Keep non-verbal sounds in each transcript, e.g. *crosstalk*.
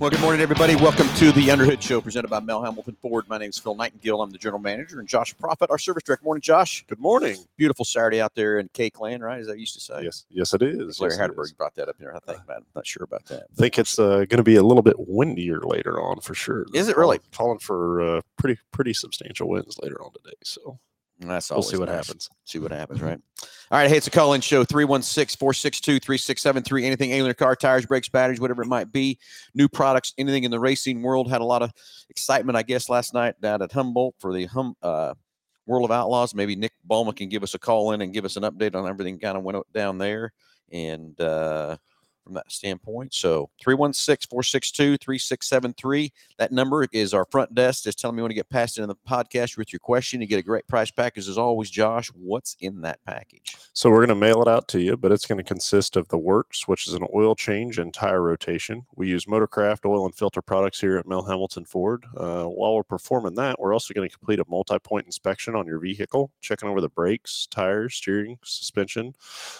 Well, good morning, everybody. Welcome to the Underhood Show presented by Mel Hambelton Ford. My name is Phil Nightingale. I'm the general manager, and Josh Profit, our service director. Morning, Josh. Good morning. Beautiful Saturday out there in Cake Land, right? As I used to say. Yes, yes, it is. Larry yes, brought that up here. I think, man. Not sure about that. I think it's uh, going to be a little bit windier later on for sure. Is it really? calling, calling for uh, pretty pretty substantial winds later on today? So That's we'll see what nice. happens. See what happens, right? All right. Hey, it's a call in show 316 462 3673. Anything alien car, tires, brakes, batteries, whatever it might be. New products, anything in the racing world. Had a lot of excitement, I guess, last night down at Humboldt for the hum, uh, World of Outlaws. Maybe Nick Ballman can give us a call in and give us an update on everything kind of went down there. And uh, from that standpoint, so 316 462 3673. That number is our front desk. Just tell me when to get past it in the podcast with your question. You get a great price package as always. Josh, what's in that package? So we're going to mail it out to you, but it's going to consist of the works, which is an oil change and tire rotation. We use Motorcraft oil and filter products here at Mel Hambelton Ford. Uh, while we're performing that, we're also going to complete a multi-point inspection on your vehicle, checking over the brakes, tires, steering, suspension,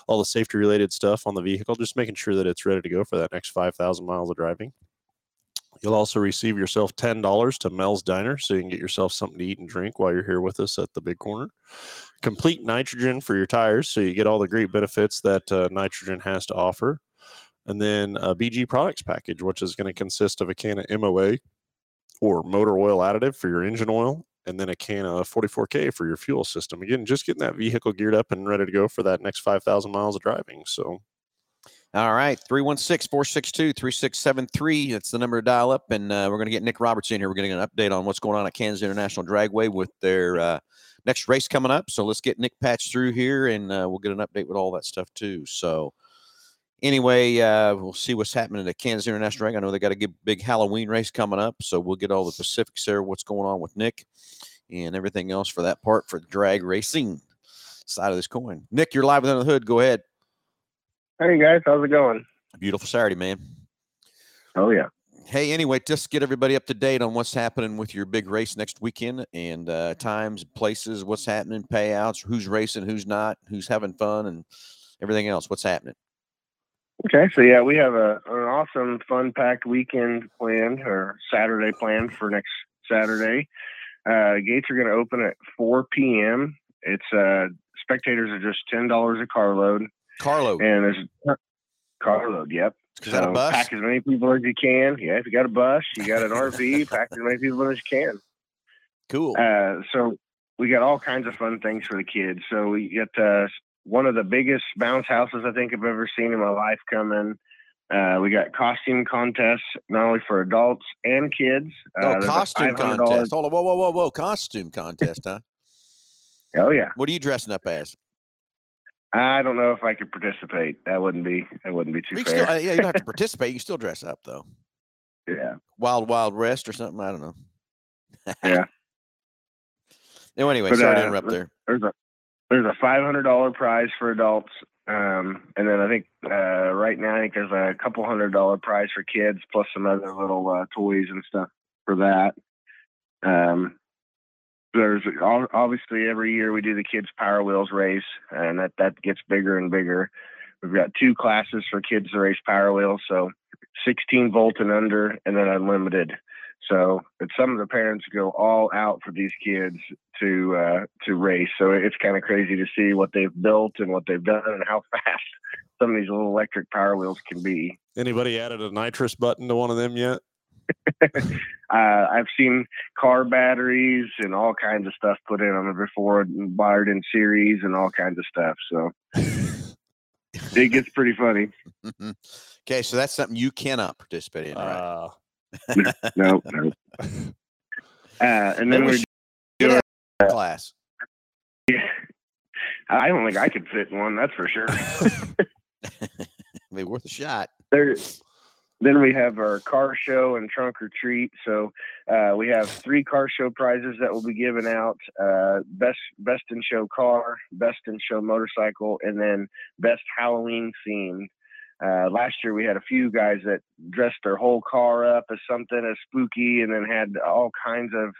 all the safety-related stuff on the vehicle, just making sure that it's ready to go for that next 5,000 miles of driving. You'll also receive yourself $10 to Mel's Diner so you can get yourself something to eat and drink while you're here with us at the Big Corner. Complete nitrogen for your tires so you get all the great benefits that uh, nitrogen has to offer. And then a BG products package, which is going to consist of a can of MOA or motor oil additive for your engine oil, and then a can of 44K for your fuel system. Again, just getting that vehicle geared up and ready to go for that next 5,000 miles of driving. So All right, 316 462 3673. That's the number to dial up. And uh, we're going to get Nick Roberts in here. We're getting an update on what's going on at Kansas International Dragway with their uh, next race coming up. So let's get Nick patched through here and uh, we'll get an update with all that stuff too. So, anyway, uh, we'll see what's happening at Kansas International Drag. I know they got a big Halloween race coming up. So, we'll get all the specifics there, what's going on with Nick and everything else for that part for the drag racing side of this coin. Nick, you're live under the hood. Go ahead. Hey guys, how's it going? Beautiful Saturday, man. Oh yeah. Hey, anyway, just get everybody up to date on what's happening with your big race next weekend and uh, times, places, what's happening, payouts, who's racing, who's not, who's having fun, and everything else. What's happening? Okay, so yeah, we have a an awesome, fun packed weekend planned or Saturday planned for next Saturday. Uh, gates are going to open at 4 p.m. It's uh, spectators are just ten dollars a carload, Carlo, and there's a carload. Yep. is that a So bus? Pack as many people as you can. Yeah, if you got a bus, you got an RV, *laughs* pack as many people as you can. Cool. Uh, so we got all kinds of fun things for the kids. So we get uh, one of the biggest bounce houses I think I've ever seen in my life coming. Uh, we got costume contests not only for adults and kids. Uh, oh, costume contest. Hold on. Whoa, whoa, whoa, whoa. Costume contest, huh? *laughs* Oh yeah. What are you dressing up as? I don't know if I could participate. That wouldn't be that wouldn't be too You fair. still, uh, yeah, you don't have to *laughs* participate. You can still dress up, though. yeah. Wild, Wild West or something. I don't know. *laughs* Yeah. No, anyway, But, sorry to uh, interrupt there. There's a there's a five hundred dollar prize for adults. Um, and then I think uh, right now I think there's a couple hundred dollar prize for kids plus some other little uh, toys and stuff for that. Um, there's obviously every year we do the kids power wheels race and that that gets bigger and bigger. We've got two classes for kids to race power wheels, so 16 volt and under, and then unlimited. So some of the parents go all out for these kids to uh, to race. So it's kind of crazy to see what they've built and what they've done and how *laughs* fast some of these little electric power wheels can be. anybody added a nitrous button to one of them yet? *laughs* Uh, I've seen car batteries and all kinds of stuff put in on it before, and wired in series and all kinds of stuff. So *laughs* it gets pretty funny. *laughs* okay, so that's something you cannot participate in, right? Uh, No, no. Uh, and then Maybe we we should do have a class. I don't think I could fit in one. That's for sure. Be worth a shot. there then we have our car show and trunk or treat. So uh, we have three car show prizes that will be given out uh, best best in show car best in show motorcycle and then best halloween theme uh, last year we had a few guys that dressed their whole car up as something as spooky and then had all kinds of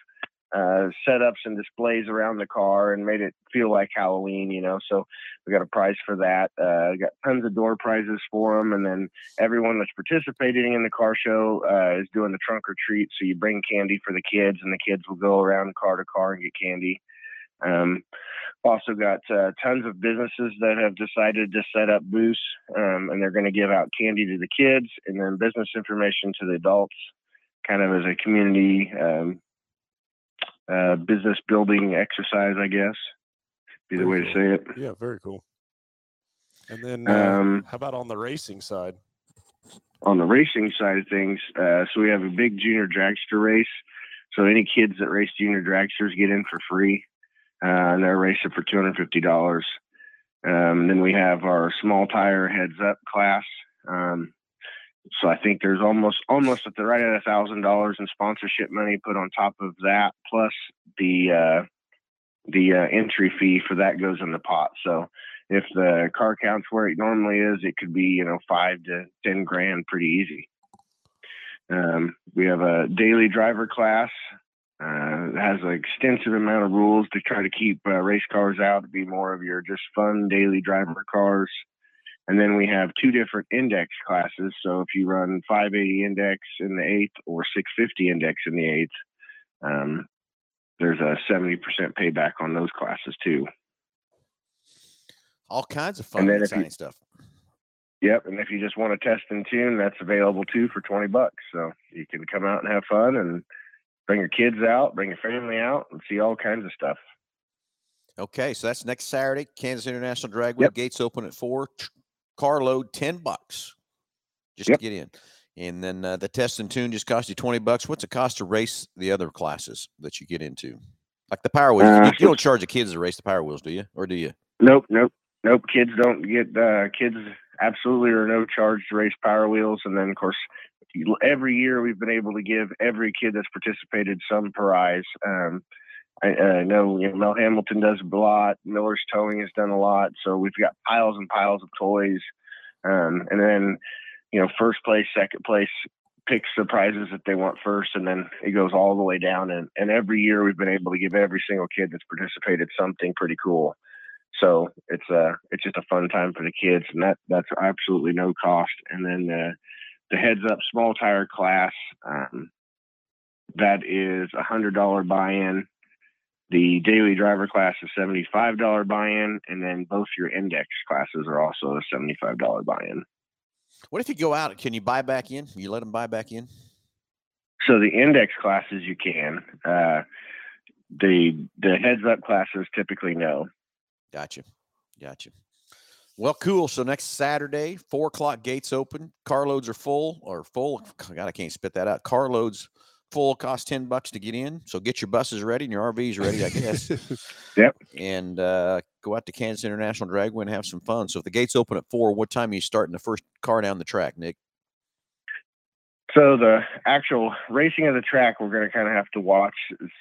uh, setups and displays around the car and made it feel like Halloween, you know. So we got a prize for that. Uh, got tons of door prizes for them, and then everyone that's participating in the car show uh, is doing the trunk or treat. So you bring candy for the kids, and the kids will go around car to car and get candy. Um, also got uh, tons of businesses that have decided to set up booths, um, and they're going to give out candy to the kids and then business information to the adults, kind of as a community um, uh, business building exercise, I guess. Be the way to say it. Yeah, very cool. And then, uh, Um, how about on the racing side? on the racing side of things, uh, so we have a big junior dragster race. So any kids that race junior dragsters get in for free, uh, and they're racing for two hundred fifty dollars. Um, then we have our small tire heads up class. Um, so I think there's almost almost at the right at a thousand dollars in sponsorship money put on top of that, plus the uh, the uh, entry fee for that goes in the pot. So if the car counts where it normally is, it could be you know five to ten grand pretty easy. Um, we have a daily driver class. Uh, has an extensive amount of rules to try to keep uh, race cars out to be more of your just fun daily driver cars. And then we have two different index classes. So if you run 580 index in the eighth or 650 index in the eighth, um, there's a 70% payback on those classes too. All kinds of fun, And then if you- exciting stuff. Yep, and if you just want to test and tune, that's available too for twenty bucks. So you can come out and have fun and bring your kids out, bring your family out, and see all kinds of stuff. Okay, so that's next Saturday, Kansas International Dragway. Yep. Gates open at four. Tr- Car load ten bucks, just Yep. to get in. And then uh, the test and tune just cost you twenty bucks. What's it cost to race the other classes that you get into? Like the power wheels. You- Uh, you, don't charge the kids to race the power wheels, do you? Or do you? Nope, nope, nope. Kids don't get uh, kids absolutely or no charge to race power wheels, and then of course every year we've been able to give every kid that's participated some prize. Um, I, I know, you know Mel Hambelton does a lot. Miller's Towing has done a lot, so we've got piles and piles of toys. Um, and then you know first place, second place picks the prizes that they want first, and then it goes all the way down. And, and every year we've been able to give every single kid that's participated something pretty cool. So it's uh it's just a fun time for the kids, and that that's absolutely no cost. And then the the heads up small tire class, um, that is a hundred dollar buy in. The daily driver class is seventy five dollar buy in, and then both your index classes are also a seventy five dollar buy in. What if you go out? Can you buy back in? You let them buy back in? So the index classes you can. Uh, the the heads up classes typically no. Gotcha. Gotcha. Well, cool. So next Saturday, four o'clock gates open. Carloads are full or full. God, I can't spit that out. Carloads full cost 10 bucks to get in. So get your buses ready and your RVs ready, I guess. *laughs* Yep. And uh, go out to Kansas International Dragway and have some fun. So if the gates open at four, what time are you starting the first car down the track, Nick? So the actual racing of the track, we're going to kind of have to watch,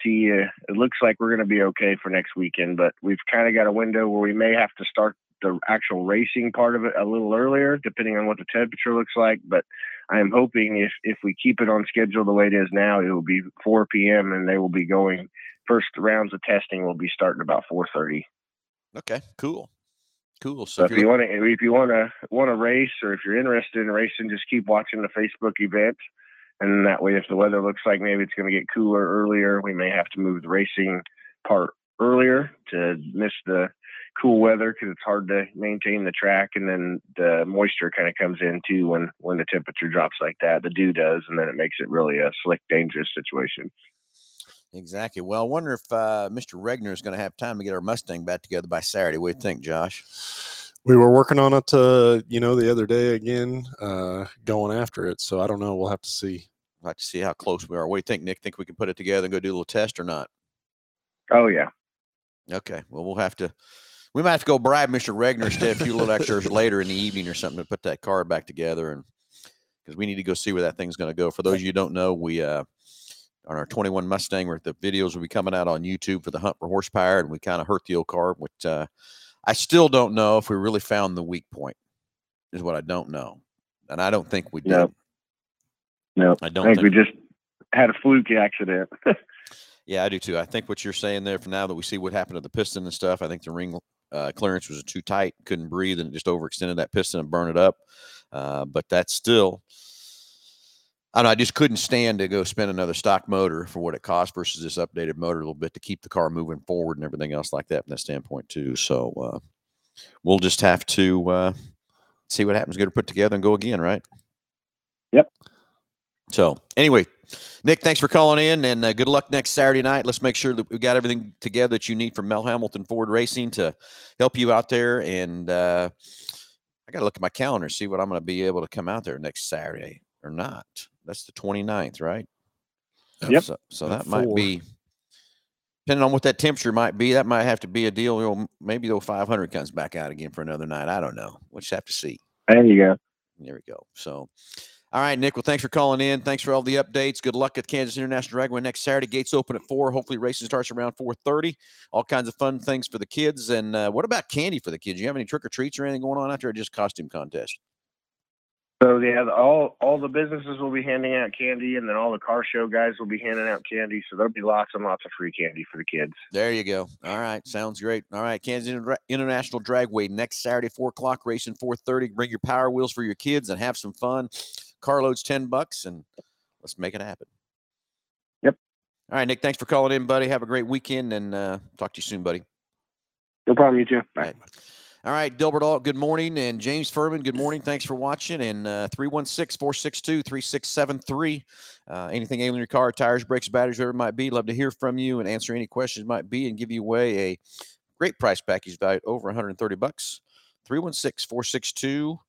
see. Uh, it looks like we're going to be okay for next weekend, but we've kind of got a window where we may have to start the actual racing part of it a little earlier, depending on what the temperature looks like. But I am hoping if if we keep it on schedule the way it is now, it will be 4 p.m. and they will be going. First rounds of testing will be starting about 4:30. Okay, cool. Cool. So So if if you want to, if you want to want to race, or if you're interested in racing, just keep watching the Facebook event, and that way, if the weather looks like maybe it's going to get cooler earlier, we may have to move the racing part earlier to miss the cool weather because it's hard to maintain the track, and then the moisture kind of comes in too when when the temperature drops like that. The dew does, and then it makes it really a slick, dangerous situation. exactly. Well, I wonder if uh, Mr. Regner is going to have time to get our Mustang back together by Saturday. What do you think, Josh? we were working on it, uh, you know, the other day again, uh, going after it. So I don't know. We'll have to see. I'd like to see how close we are. What do you think, Nick? Think we can put it together and go do a little test or not? Oh yeah, Okay. Well, we'll have to. We might have to go bribe Mr. Regner instead a few little extras later in the evening or something to put that car back together, and because we need to go see where that thing's going to go. For those of you who don't know, we uh on our 21 Mustang, where the videos will be coming out on YouTube for the hunt for horsepower, and we kind of hurt the old car. Which uh, I still don't know if we really found the weak point. Is what I don't know, and I don't think we did. Nope. no, I I don't think think we just had a fluke accident. *laughs* Yeah, I do too. I think what you're saying there for now that we see what happened to the piston and stuff, I think the ring uh, clearance was too tight, couldn't breathe, and it just overextended that piston and burned it up. Uh, but that's still, I don't know, I just couldn't stand to go spend another stock motor for what it cost versus this updated motor a little bit to keep the car moving forward and everything else like that from that standpoint too. So uh, we'll just have to uh, see what happens, get it put together and go again, right? Yep. So anyway, Nick, thanks for calling in, and uh, good luck next Saturday night. Let's make sure that we got everything together that you need from Mel Hambelton Ford Racing to help you out there. And uh, I got to look at my calendar see what I'm going to be able to come out there next Saturday or not. That's the 29th, right? Yep. So, so At that might be depending on what that temperature might be. That might have to be a deal. You know, maybe the 500 comes back out again for another night. I don't know. We'll just have to see. There you go. There we go. So, all right, Nick. Well, thanks for calling in. Thanks for all the updates. Good luck at Kansas International Dragway next Saturday. Gates open at four. Hopefully, racing starts around four thirty. All kinds of fun things for the kids. And uh, what about candy for the kids? You have any trick or treats or anything going on out there? Just costume contest? So yeah, the, all all the businesses will be handing out candy, and then all the car show guys will be handing out candy. So there'll be lots and lots of free candy for the kids. There you go. All right, sounds great. All right, Kansas Inter- International Dragway next Saturday, four o'clock, racing four thirty. Bring your Power Wheels for your kids and have some fun. Carload's ten bucks, and let's make it happen. Yep. All right, Nick. Thanks for calling in, buddy. Have a great weekend, and uh, talk to you soon, buddy. No problem, you too. Bye. All right. All right, Delbert Alt, good morning. And James Furman, good morning. Thanks for watching. And uh, 316 462 3673. Uh, Anything ailing your car, tires, brakes, batteries, whatever it might be, love to hear from you and answer any questions might be and give you away a great price package valued over 130 bucks. 316 462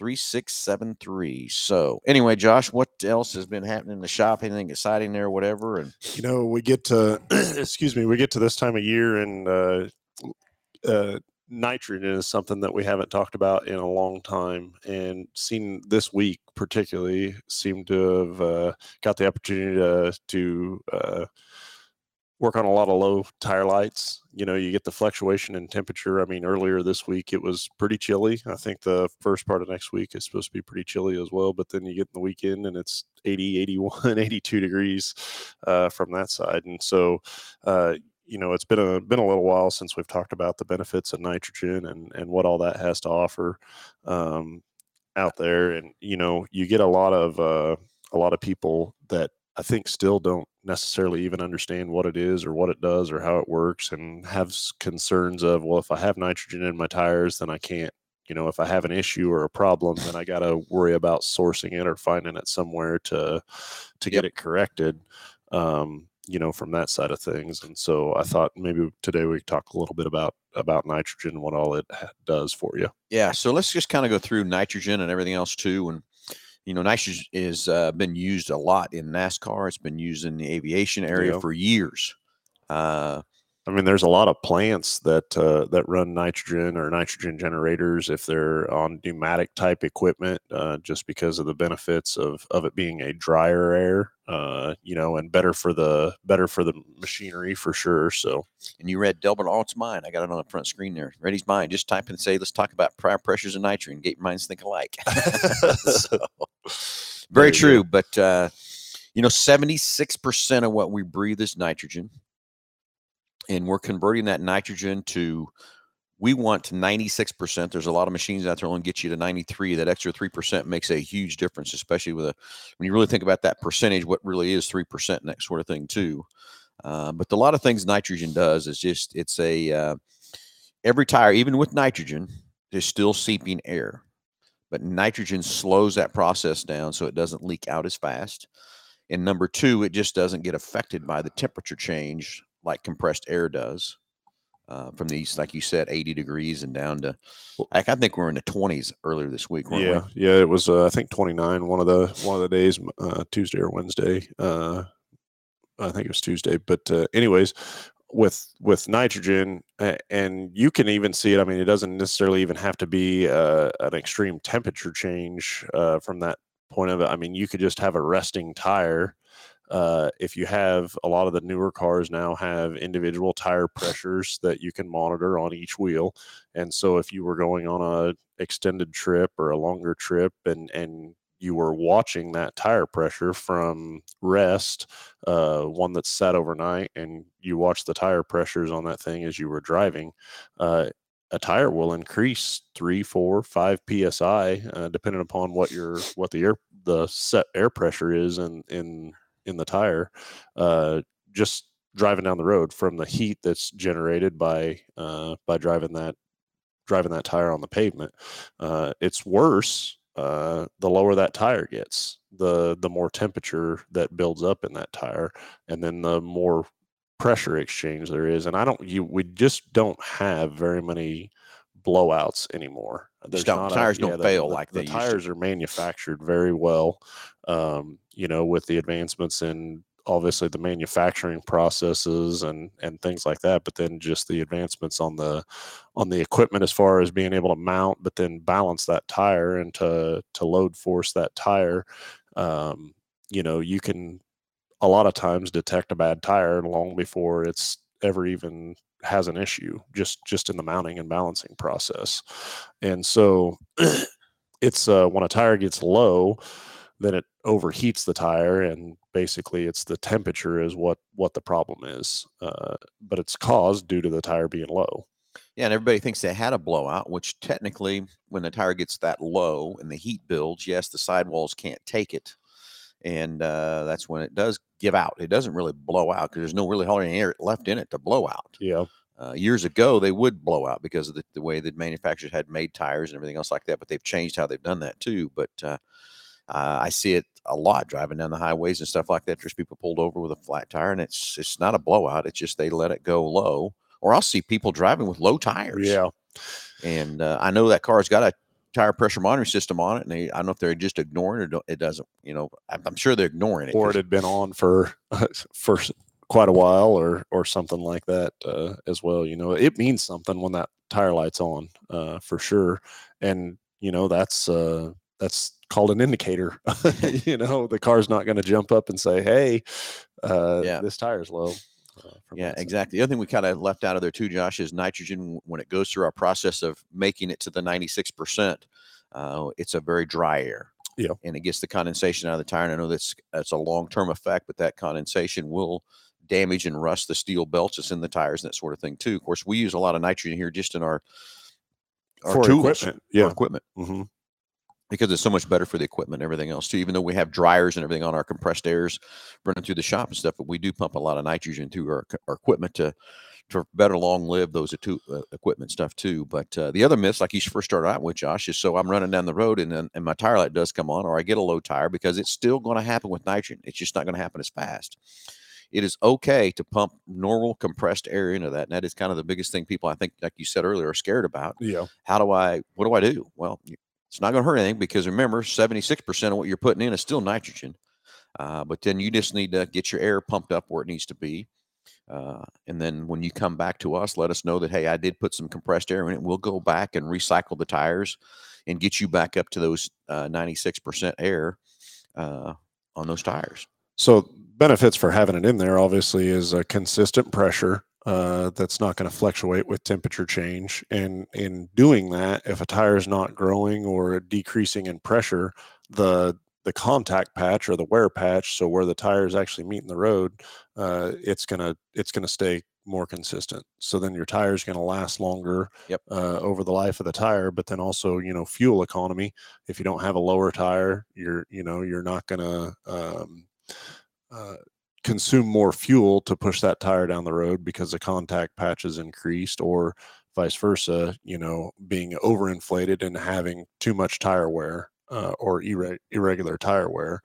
3673. So, anyway, Josh, what else has been happening in the shop? Anything exciting there, whatever? And you know we get to *clears throat* excuse me we get to this time of year and uh, uh, nitrogen is something that we haven't talked about in a long time and seen this week particularly seem to have uh, got the opportunity to, to uh, work on a lot of low tire lights you know you get the fluctuation in temperature. I mean earlier this week it was pretty chilly. I think the first part of next week is supposed to be pretty chilly as well but then you get in the weekend and it's 80 81 *laughs* 82 degrees uh, from that side. And so uh, you know it's been a been a little while since we've talked about the benefits of nitrogen and and what all that has to offer um, out there. And you know you get a lot of uh, a lot of people that i think still don't necessarily even understand what it is or what it does or how it works and have concerns of well if i have nitrogen in my tires then i can't you know if i have an issue or a problem then i got to worry about sourcing it or finding it somewhere to to get it corrected um, you know from that side of things and so i thought maybe today we could talk a little bit about about nitrogen and what all it ha- does for you Yeah, so let's just kind of go through nitrogen and everything else too. And you know, nitrogen is uh, been used a lot in NASCAR. It's been used in the aviation area Yeah. for years. Uh, I mean, there's a lot of plants that uh, that run nitrogen or nitrogen generators if they're on pneumatic type equipment, uh, just because of the benefits of of it being a drier air, uh, you know, and better for the better for the machinery for sure. So and you read Delbert Alt's mind. I got it on the front screen there. Ready's mind. Just type and say, let's talk about prior pressures of nitrogen. Get your minds think alike. *laughs* So, very you go. true. But uh, you know, 76% of what we breathe is nitrogen. And we're converting that nitrogen to we want to 96%. There's a lot of machines out there only get you to 93. That extra 3% makes a huge difference, especially with a when you really think about that percentage, what really is 3% and that sort of thing too. Uh, but a lot of things nitrogen does is just it's a uh, every tire, even with nitrogen, is still seeping air. But nitrogen slows that process down so it doesn't leak out as fast. And number two, it just doesn't get affected by the temperature change like compressed air does. Uh, from these, like you said, 80 degrees and down to, like I think we're in the 20s earlier this week. weren't we? yeah, yeah, it was uh, I think 29 one of the one of the days, uh, Tuesday or Wednesday. Uh, I think it was Tuesday, but uh, anyways, with with nitrogen, and you can even see it. I mean, it doesn't necessarily even have to be uh, an extreme temperature change uh, from that point of it. I mean, you could just have a resting tire. Uh, if you have a lot of the newer cars now have individual tire pressures that you can monitor on each wheel, and so if you were going on a extended trip or a longer trip and and you were watching that tire pressure from rest, uh, one that's sat overnight, and you watch the tire pressures on that thing as you were driving, uh, a tire will increase three, four, five psi, uh, depending upon what your what the air the set air pressure is in in in the tire. Uh, just driving down the road from the heat that's generated by uh, by driving that driving that tire on the pavement. Uh, it's worse uh, the lower that tire gets, the the more temperature that builds up in that tire, and then the more pressure exchange there is. And I don't, you we just don't have very many blowouts anymore. There's not, tires a, don't yeah, fail the, like the tires are manufactured very well. Um, you know, with the advancements in obviously the manufacturing processes and and things like that but then just the advancements on the on the equipment as far as being able to mount but then balance that tire and to to load force that tire um, you know you can a lot of times detect a bad tire long before it's ever even has an issue just just in the mounting and balancing process. And so *clears throat* it's uh, when a tire gets low then it overheats the tire and basically it's the temperature is what what the problem is uh, but it's caused due to the tire being low. Yeah and everybody thinks they had a blowout which technically when the tire gets that low and the heat builds yes the sidewalls can't take it and uh, that's when it does give out it doesn't really blow out because there's no really hardly air left in it to blow out yeah uh, years ago they would blow out because of the, the way the manufacturers had made tires and everything else like that but they've changed how they've done that too but uh, uh, I see it a lot driving down the highways and stuff like that. There's people pulled over with a flat tire, and it's it's not a blowout. It's just they let it go low. Or I'll see people driving with low tires. Yeah, and uh, I know that car's got a tire pressure monitoring system on it, and they I don't know if they're just ignoring it or it doesn't. You know, I'm, I'm sure they're ignoring it. Or it had been on for *laughs* for quite a while, or or something like that uh, as well. You know, it means something when that tire light's on uh, for sure, and you know that's uh, that's called an indicator. *laughs* *laughs* you know, the car's not going to jump up and say, "Hey, uh, yeah. this tire's low." Uh, yeah, exactly. The other thing we kind of left out of there too, Josh, is nitrogen. When it goes through our process of making it to the ninety-six percent, uh, it's a very dry air. Yeah, and it gets the condensation out of the tire. And I know that's that's a long-term effect, but that condensation will damage and rust the steel belts that's in the tires and that sort of thing too. Of course, we use a lot of nitrogen here just in our our For tools, equipment. Yeah, equipment. Mm-hmm because it's so much better for the equipment and everything else too. Even though we have dryers and everything on our compressed airs running through the shop and stuff, but we do pump a lot of nitrogen through our, our equipment to to better long live those uh, equipment stuff too. But uh, the other myths, like you first started out with, Josh, is so I'm running down the road and and my tire light does come on, or I get a low tire because it's still going to happen with nitrogen. It's just not going to happen as fast. It is okay to pump normal compressed air into that, and that is kind of the biggest thing people I think, like you said earlier, are scared about. Yeah. How do I? What do I do? Well, it's not going to hurt anything because remember, 76% of what you're putting in is still nitrogen. Uh, but then you just need to get your air pumped up where it needs to be. Uh, and then when you come back to us, let us know that, hey, I did put some compressed air in it. We'll go back and recycle the tires and get you back up to those uh, 96% air uh, on those tires. So, benefits for having it in there obviously is a consistent pressure uh, that's not going to fluctuate with temperature change. And in doing that, if a tire is not growing or decreasing in pressure, the the contact patch or the wear patch, so where the tire is actually meeting the road, uh, it's gonna it's gonna stay more consistent. So then your tire is going to last longer yep. uh, over the life of the tire. But then also, you know, fuel economy. If you don't have a lower tire, you're you know you're not going to um, uh, consume more fuel to push that tire down the road because the contact patch is increased or vice versa you know being overinflated and having too much tire wear uh, or irre- irregular tire wear.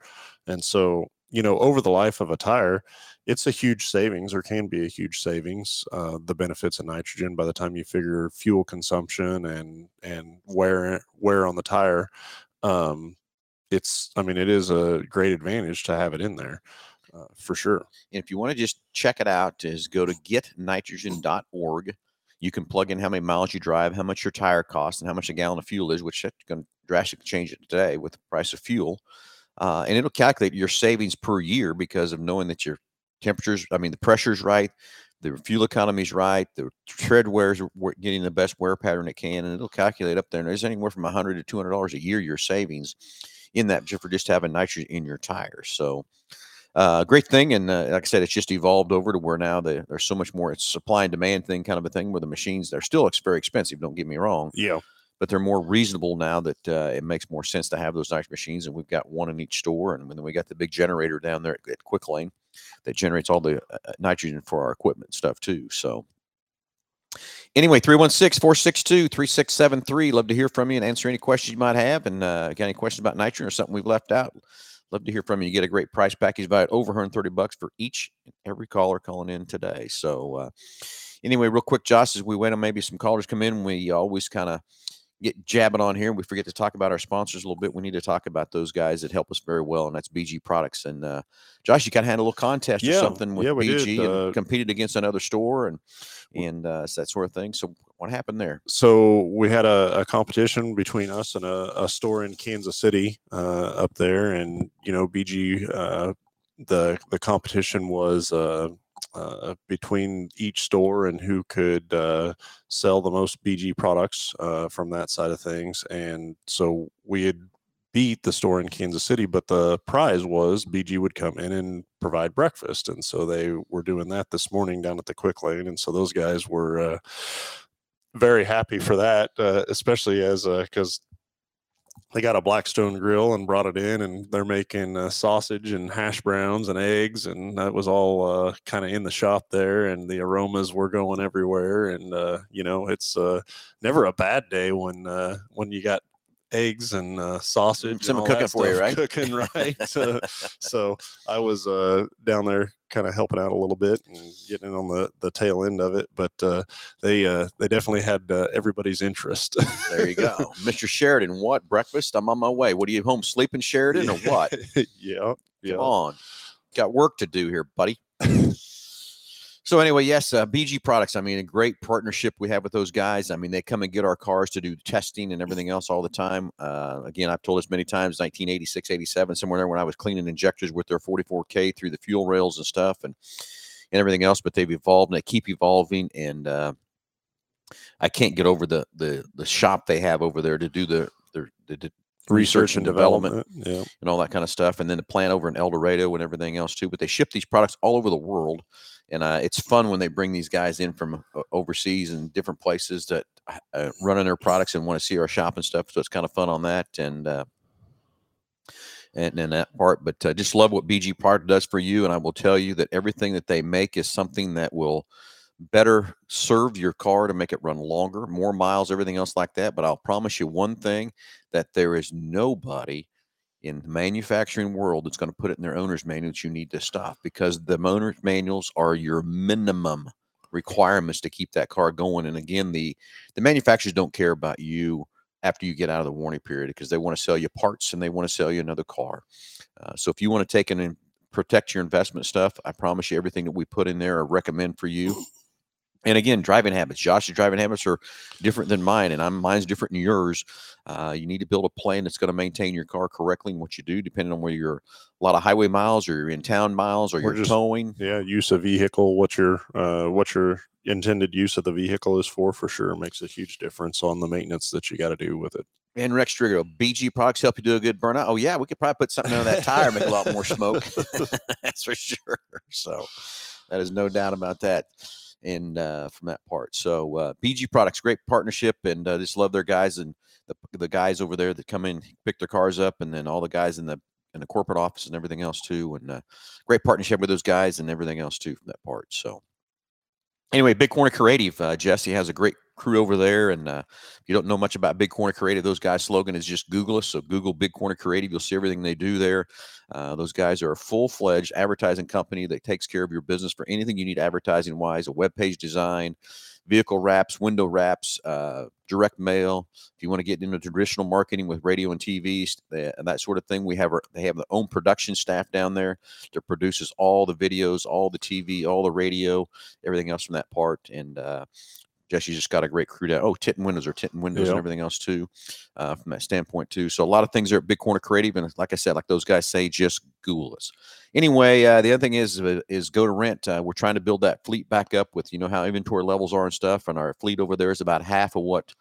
And so you know over the life of a tire it's a huge savings or can be a huge savings uh, the benefits of nitrogen. By the time you figure fuel consumption and and wear wear on the tire um, it's i mean it is a great advantage to have it in there uh, for sure. And if you want to just check it out, is go to getnitrogen.org. You can plug in how many miles you drive, how much your tire costs, and how much a gallon of fuel is, which is going to drastically change it today with the price of fuel. Uh, and it'll calculate your savings per year because of knowing that your temperatures, I mean, the pressure's right, the fuel economy's right, the tread wears getting the best wear pattern it can, and it'll calculate up there. And there's anywhere from 100 to 200 dollars a year your savings in that for just having nitrogen in your tires. So, uh, great thing. And uh, like I said, it's just evolved over to where now there's so much more. It's supply and demand thing, kind of a thing. Where the machines they're still ex- very expensive. Don't get me wrong, Yeah. but they're more reasonable now that uh, it makes more sense to have those nitrogen machines. And we've got one in each store, and then we got the big generator down there at, at Quick Lane that generates all the uh, nitrogen for our equipment stuff too. So. Anyway, 316 462 3673. Love to hear from you and answer any questions you might have. And uh, got any questions about nitrogen or something we've left out? Love to hear from you. You get a great price package valued over 130 bucks for each and every caller calling in today. So, uh, anyway, real quick, Josh, as we wait on maybe some callers come in, we always kind of get jabbing on here. And we forget to talk about our sponsors a little bit. We need to talk about those guys that help us very well, and that's BG Products. And uh, Josh, you kind of had a little contest or something with yeah, we did, BG and uh, competed against another store and and uh, that sort of thing. So, what happened there? so we had a, a competition between us and a, a store in Kansas City uh, up there, and you know, BG. Uh, the the competition was uh, between each store and who could uh, sell the most BG products uh, from that side of things, and so we had beat the store in Kansas City, but the prize was BG would come in and provide breakfast, and so they were doing that this morning down at the Quick Lane, and so those guys were. Uh, very happy for that, uh, especially as because they got a Blackstone grill and brought it in, and they're making uh, sausage and hash browns and eggs, and that was all uh, kind of in the shop there, and the aromas were going everywhere, and uh, you know it's uh, never a bad day when uh, when you got eggs and uh, sausage, Someone cooking for you, right? Cooking *laughs* right. Uh, *laughs* so I was uh, down there kind of helping out a little bit and getting in on the, the tail end of it, but uh, they uh, they definitely had uh, everybody's interest. There you go, *laughs* Mr. Sheridan. What breakfast? I'm on my way. What are you home sleeping, Sheridan, or what? yeah, yeah. Come on. Got work to do here, buddy. So anyway, yes, uh, BG Products. I mean, a great partnership we have with those guys. I mean, they come and get our cars to do testing and everything else all the time. Uh, again, I've told this many times, 1986, 87, somewhere there when I was cleaning injectors with their 44K through the fuel rails and stuff and, and everything else, but they've evolved and they keep evolving. And uh, I can't get over the, the, the shop they have over there to do the, the, the research and development Yeah, and all that kind of stuff. And then the plant over in El Dorado and everything else too. But they ship these products all over the world, and uh, it's fun when they bring these guys in from uh, overseas and different places that uh, running their products and want to see our shop and stuff. So it's kind of fun on that and. Uh, and, and that part, but uh, just love what BG Part does for you. And I will tell you that everything that they make is something that will better serve your car to make it run longer, more miles, everything else like that. But I'll promise you one thing that there is nobody in the manufacturing world that's going to put it in their owner's manual that you need this stuff because the owner's manuals are your minimum requirements to keep that car going. And again, the the manufacturers don't care about you after you get out of the warranty period because they want to sell you parts and they want to sell you another car. Uh, so if you want to take and protect your investment stuff, I promise you everything that we put in there or recommend for you. And again, driving habits. Josh's driving habits are different than mine, and I'm mine's different than yours. Uh, you need to build a plan that's going to maintain your car correctly and what you do, depending on where you're a lot of highway miles or you're in town miles or Or you're just- towing. yeah. Use of vehicle, what your uh, what your intended use of the vehicle is for, for sure, makes a huge difference on the maintenance that you got to do with it. And Rex Trigger, BG products help you do a good burnout. Oh yeah, we could probably put something on that tire, make a lot more smoke. *laughs* That's for sure. So that is no doubt about that. And uh, from that part, so uh, BG products, great partnership, and uh, just love their guys and the the guys over there that come in, pick their cars up, and then all the guys in the in the corporate office and everything else too. And uh, great partnership with those guys and everything else too from that part. So anyway, Big Corner Creative, uh, Jesse has a great crew over there, and uh, if you don't know much about Big Corner Creative, those guys' slogan is just Google us. So Google Big Corner Creative, you'll see everything they do there. Uh, those guys are a full-fledged advertising company that takes care of your business for anything you need advertising-wise, a web page design, vehicle wraps, window wraps, uh, direct mail. If you want to get into traditional marketing with radio and TV s- uh, and that sort of thing, we have our, they have their own production staff down there that produces all the videos, all the TV, all the radio, everything else from that part. And uh, Jesse just got a great crew down. Oh, Titten Windows or Titten Windows and everything else too, uh, from that standpoint too. So a lot of things are at Big Corner Creative, and like I said, like those guys say, just Google us. Anyway, uh, the other thing is uh, is go to rent. Uh, we're trying to build that fleet back up with you know how inventory levels are and stuff, and our fleet over there is about half of what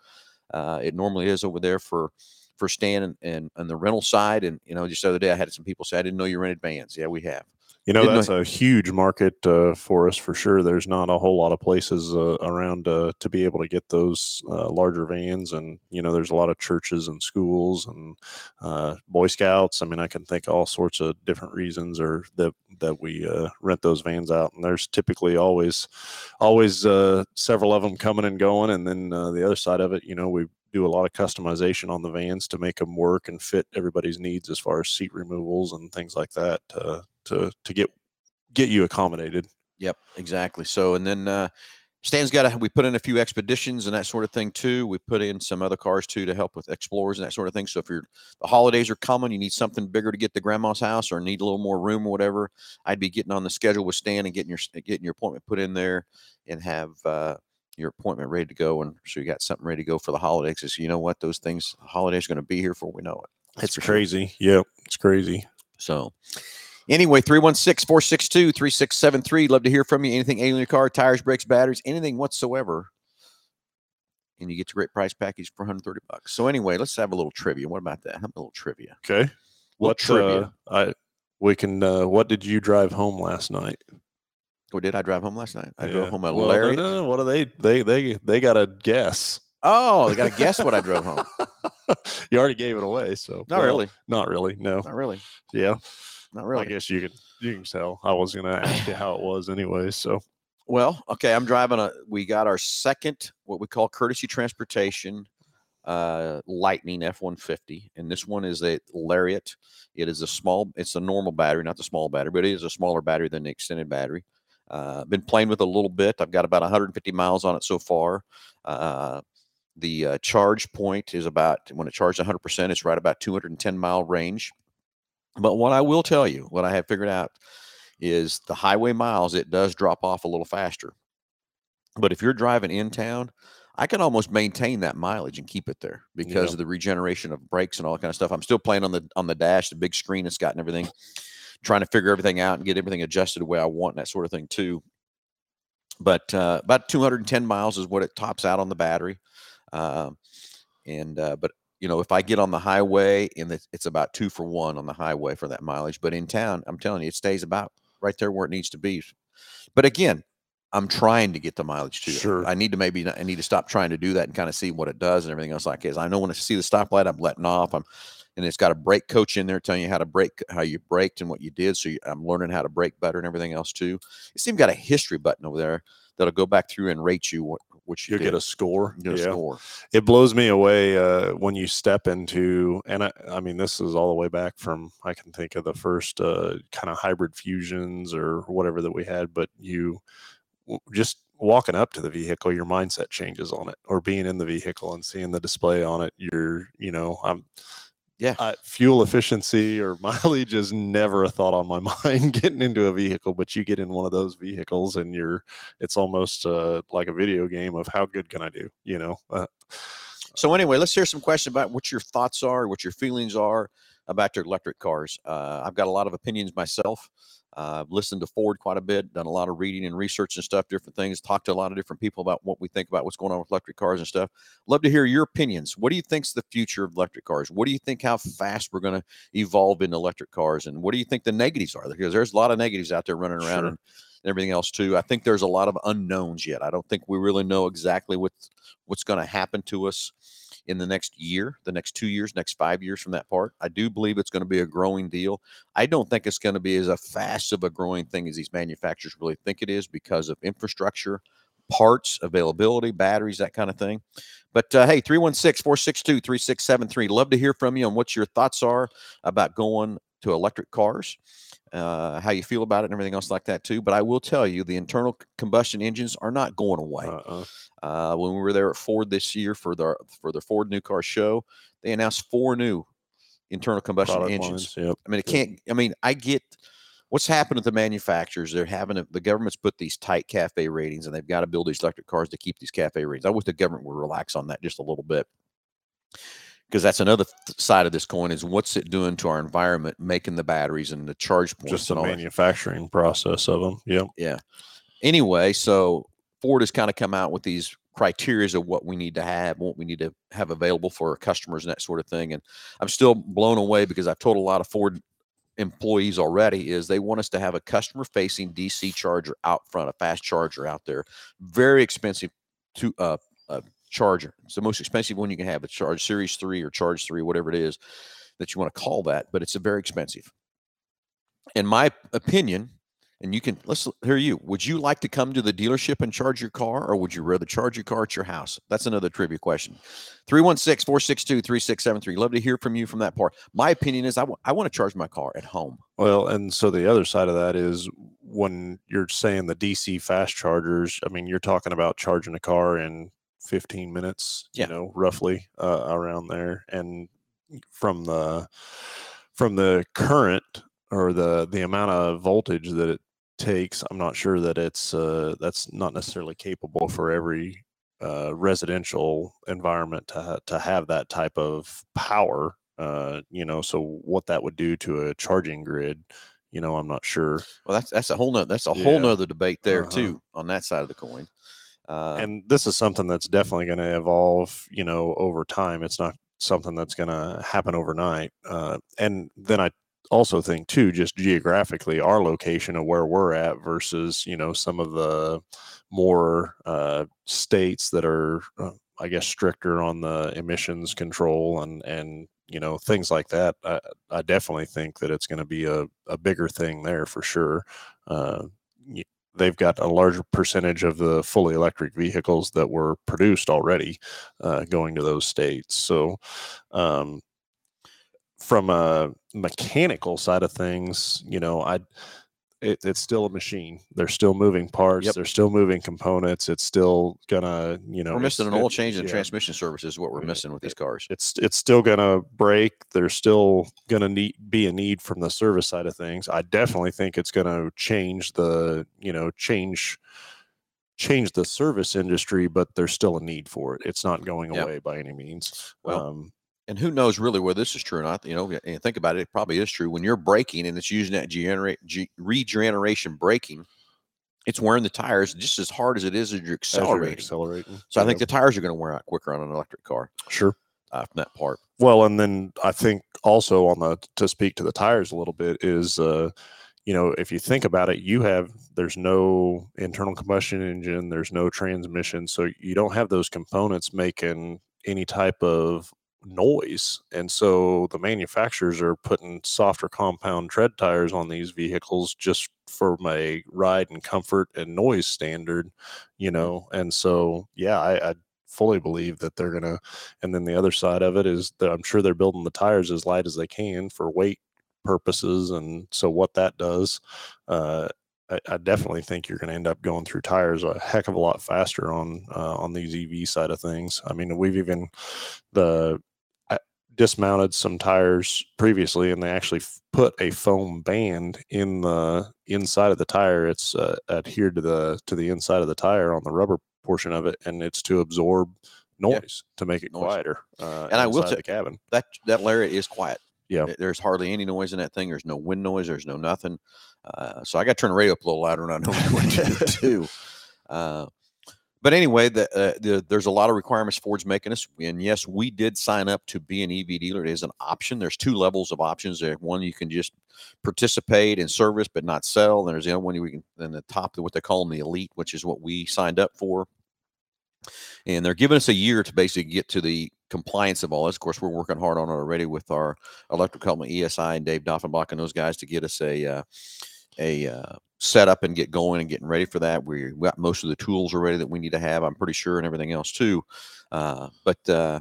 uh, it normally is over there for for Stan and, and, and the rental side. And, you know, just the other day I had some people say, I didn't know you rented vans. Yeah, we have. You know, Didn't that's a huge market uh, for us for sure. There's not a whole lot of places uh, around uh, to be able to get those uh, larger vans. And, you know, there's a lot of churches and schools and uh, Boy Scouts. I mean, I can think all sorts of different reasons or that, that we uh, rent those vans out. And there's typically always, always several of them coming and going. And then the other side of it, you know, we do a lot of customization on the vans to make them work and fit everybody's needs as far as seat removals and things like that uh, to to get get you accommodated. Yep, exactly. So and then uh Stan's got a we put in a few expeditions and that sort of thing too. We put in some other cars too to help with explorers and that sort of thing. So if you're the holidays are coming, you need something bigger to get to grandma's house or need a little more room or whatever, I'd be getting on the schedule with Stan and getting your getting your appointment put in there and have uh your appointment ready to go, and so you got something ready to go for the holidays. Because you know what, those things, holidays, are going to be here before we know it. That's it's crazy. Sure. Yep, it's crazy. So, anyway, 316 462 3673. Love to hear from you. Anything alien your car, tires, brakes, batteries, anything whatsoever. And you get your great price package for 130 bucks. So, anyway, let's have a little trivia. What about that? Have a little trivia. Okay. What trivia? Uh, I we can. Uh, what did you drive home last night? Or did I drive home last night? I yeah. drove home a well, Larry. No, no, what are they? They they they got to guess. Oh, they got to guess what I drove home. *laughs* you already gave it away, so not well, really. Not really. No, not really. Yeah, not really. I guess you can you can tell. I was going to ask you how it was anyway. So, well, okay. I'm driving a. We got our second what we call courtesy transportation uh, Lightning F-150, and this one is a Lariat. It is a small. It's a normal battery, not the small battery, but it is a smaller battery than the extended battery. Uh, I've been playing with a little bit. I've got about 150 miles on it so far. Uh, the uh, charge point is about when it charges 100%, it's right about 210 mile range. But what I will tell you, what I have figured out is the highway miles, it does drop off a little faster. But if you're driving in town, I can almost maintain that mileage and keep it there because of the regeneration of brakes and all that kind of stuff. I'm still playing on the on the dash, the big screen it's got and everything trying to figure everything out and get everything adjusted the way I want and that sort of thing too. But uh, about 210 miles is what it tops out on the battery. Uh, and uh, but you know if I get on the highway and it's, about two for one on the highway for that mileage, but in town I'm telling you it stays about right there where it needs to be. But again, I'm trying to get the mileage to sure. it. I need to maybe I need to stop trying to do that and kind of see what it does and everything else like is. I know when I see the stoplight, I'm letting off. I'm and it's got a brake coach in there telling you how to brake, how you braked and what you did. So you, I'm learning how to brake better and everything else too. It's even got a history button over there that'll go back through and rate you what which you get a score. Get a yeah. score. It blows me away uh, when you step into, and I, I, mean, this is all the way back from I can think of the first uh, kind of hybrid fusions or whatever that we had, but you just walking up to the vehicle, your mindset changes on it, or being in the vehicle and seeing the display on it. You're, you know, I'm yeah. Uh, fuel efficiency or *laughs* mileage is never a thought on my *laughs* mind getting into a vehicle, but you get in one of those vehicles and you're, it's almost uh, like a video game of how good can I do, you know? Uh, so anyway, let's hear some questions about what your thoughts are, what your feelings are about your electric cars. Uh, I've got a lot of opinions myself. I've listened to Ford quite a bit, done a lot of reading and research and stuff, different things, talked to a lot of different people about what we think about what's going on with electric cars and stuff. Love to hear your opinions. What do you think's the future of electric cars? What do you think how fast we're going to evolve in electric cars? And what do you think the negatives are? Because there's a lot of negatives out there running around sure. and everything else too. I think there's a lot of unknowns yet. I don't think we really know exactly what's what's going to happen to us in the next year, the next two years, next five years from that part. I do believe it's going to be a growing deal. I don't think it's going to be as a fast of a growing thing as these manufacturers really think it is because of infrastructure, parts, availability, batteries, that kind of thing. But uh, hey, 316 462 3673. Love to hear from you on what your thoughts are about going to electric cars uh, how you feel about it and everything else like that too. But I will tell you, the internal combustion engines are not going away. Uh-uh. Uh, when we were there at Ford this year for the for the Ford new car show, they announced four new internal combustion Product engines. Lines, yep. I mean, it can't. I mean, I get what's happened with the manufacturers. They're having a, the government's put these tight CAFE ratings, and they've got to build these electric cars to keep these CAFE ratings. I wish the government would relax on that just a little bit because that's another th- side of this coin is what's it doing to our environment making the batteries and the charge points just the manufacturing that. process of them yeah yeah anyway so ford has kind of come out with these criteria of what we need to have, what we need to have available for our customers and that sort of thing. And I'm still blown away because I've told a lot of Ford employees already is they want us to have a customer facing DC charger out front, a fast charger out there. Very expensive to uh charger. It's the most expensive one you can have. A charge series three or charge three, whatever it is that you want to call that, but it's a very expensive. In my opinion, and you can let's hear you. Would you like to come to the dealership and charge your car, or would you rather charge your car at your house? That's another trivia question. 316 462 3673. Love to hear from you from that part. My opinion is I, w- I want to charge my car at home. Well, and so the other side of that is when you're saying the DC fast chargers, I mean, you're talking about charging a car in 15 minutes, yeah. you know, roughly uh, around there. And from the from the current or the the amount of voltage that it takes, I'm not sure that it's uh, that's not necessarily capable for every uh, residential environment to ha- to have that type of power. Uh, you know, so what that would do to a charging grid, you know, I'm not sure. Well, that's that's a whole nother that's a yeah. whole nother debate there uh-huh. too on that side of the coin. Uh, and this is something that's definitely going to evolve, you know, over time. It's not something that's going to happen overnight. Uh, and then I also think too, just geographically, our location of where we're at versus you know some of the more uh, states that are, uh, I guess, stricter on the emissions control and and you know things like that. I, I definitely think that it's going to be a, a bigger thing there for sure. Uh, they've got a larger percentage of the fully electric vehicles that were produced already uh, going to those states. So, um, from a mechanical side of things, you know, I it, it's still a machine. They're still moving parts. Yep. They're still moving components. It's still gonna, you know, we're missing an oil change and yeah. transmission services. Is what we're missing with these cars. It's it's still gonna break. There's still gonna need be a need from the service side of things. I definitely think it's gonna change the, you know, change change the service industry, but there's still a need for it. It's not going yep. away by any means. Well, um, and who knows really whether this is true or not. You know, and think about it, it probably is true. When you're braking and it's using that generate, g- regeneration braking, it's wearing the tires just as hard as it is as you're accelerating. As you're accelerating. So yeah. I think the tires are going to wear out quicker on an electric car. Sure. Uh, from that part. Well, and then I think also on the to speak to the tires a little bit is, uh, you know, if you think about it, you have there's no internal combustion engine, there's no transmission, so you don't have those components making any type of noise. And so the manufacturers are putting softer compound tread tires on these vehicles just for my ride and comfort and noise standard, you mm-hmm. know. And so, yeah, I, I fully believe that they're going to. And then the other side of it is that I'm sure they're building the tires as light as they can for weight purposes. And so, what that does, uh, I, I, definitely think you're going to end up going through tires a heck of a lot faster on uh, on these EV side of things. I mean, we've even the dismounted some tires previously and they actually put a foam band in the inside of the tire. It's uh, adhered to the to the inside of the tire on the rubber portion of it and it's to absorb noise yeah. to make it noise. quieter uh, and i will say the cabin. that that area is quiet. Yeah. There's hardly any noise in that thing. There's no wind noise. There's no nothing. Uh, so i got to turn the radio up a little louder and i know what to do *laughs* too. Uh, but anyway, the, uh, the, there's a lot of requirements Ford's making us. And yes, we did sign up to be an EV dealer. It is an option. There's two levels of options. There, one you can just participate in service but not sell. And there's the other one we can. Then the top, what they call them, the elite, which is what we signed up for. And they're giving us a year to basically get to the compliance of all this. Of course, we're working hard on it already with our electrical company ESI and Dave Doffenbach and those guys to get us a uh, a uh, set up and get going and getting ready for that. We got most of the tools already that we need to have, I'm pretty sure, and everything else too. Uh, but uh,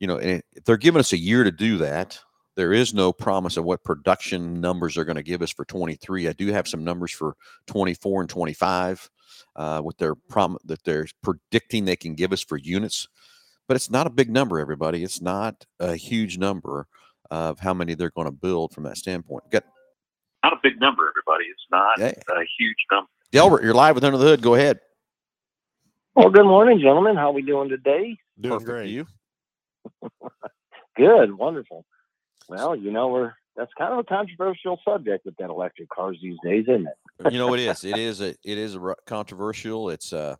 you know, they're giving us a year to do that, there is no promise of what production numbers are going to give us for 23. I do have some numbers for 24 and 25 uh, with their prom that they're predicting they can give us for units, but it's not a big number. Everybody, it's not a huge number of how many they're going to build from that standpoint. Got a big number, everybody. It's not hey. a huge number. Delbert, you're live with Under the Hood. Go ahead. Well, good morning, gentlemen. How are we doing today? Doing Perfect. great. You? *laughs* good, wonderful. Well, you know, we're that's kind of a controversial subject with that electric cars these days, isn't it? you know, it is. It *laughs* is a it is a controversial. It's uh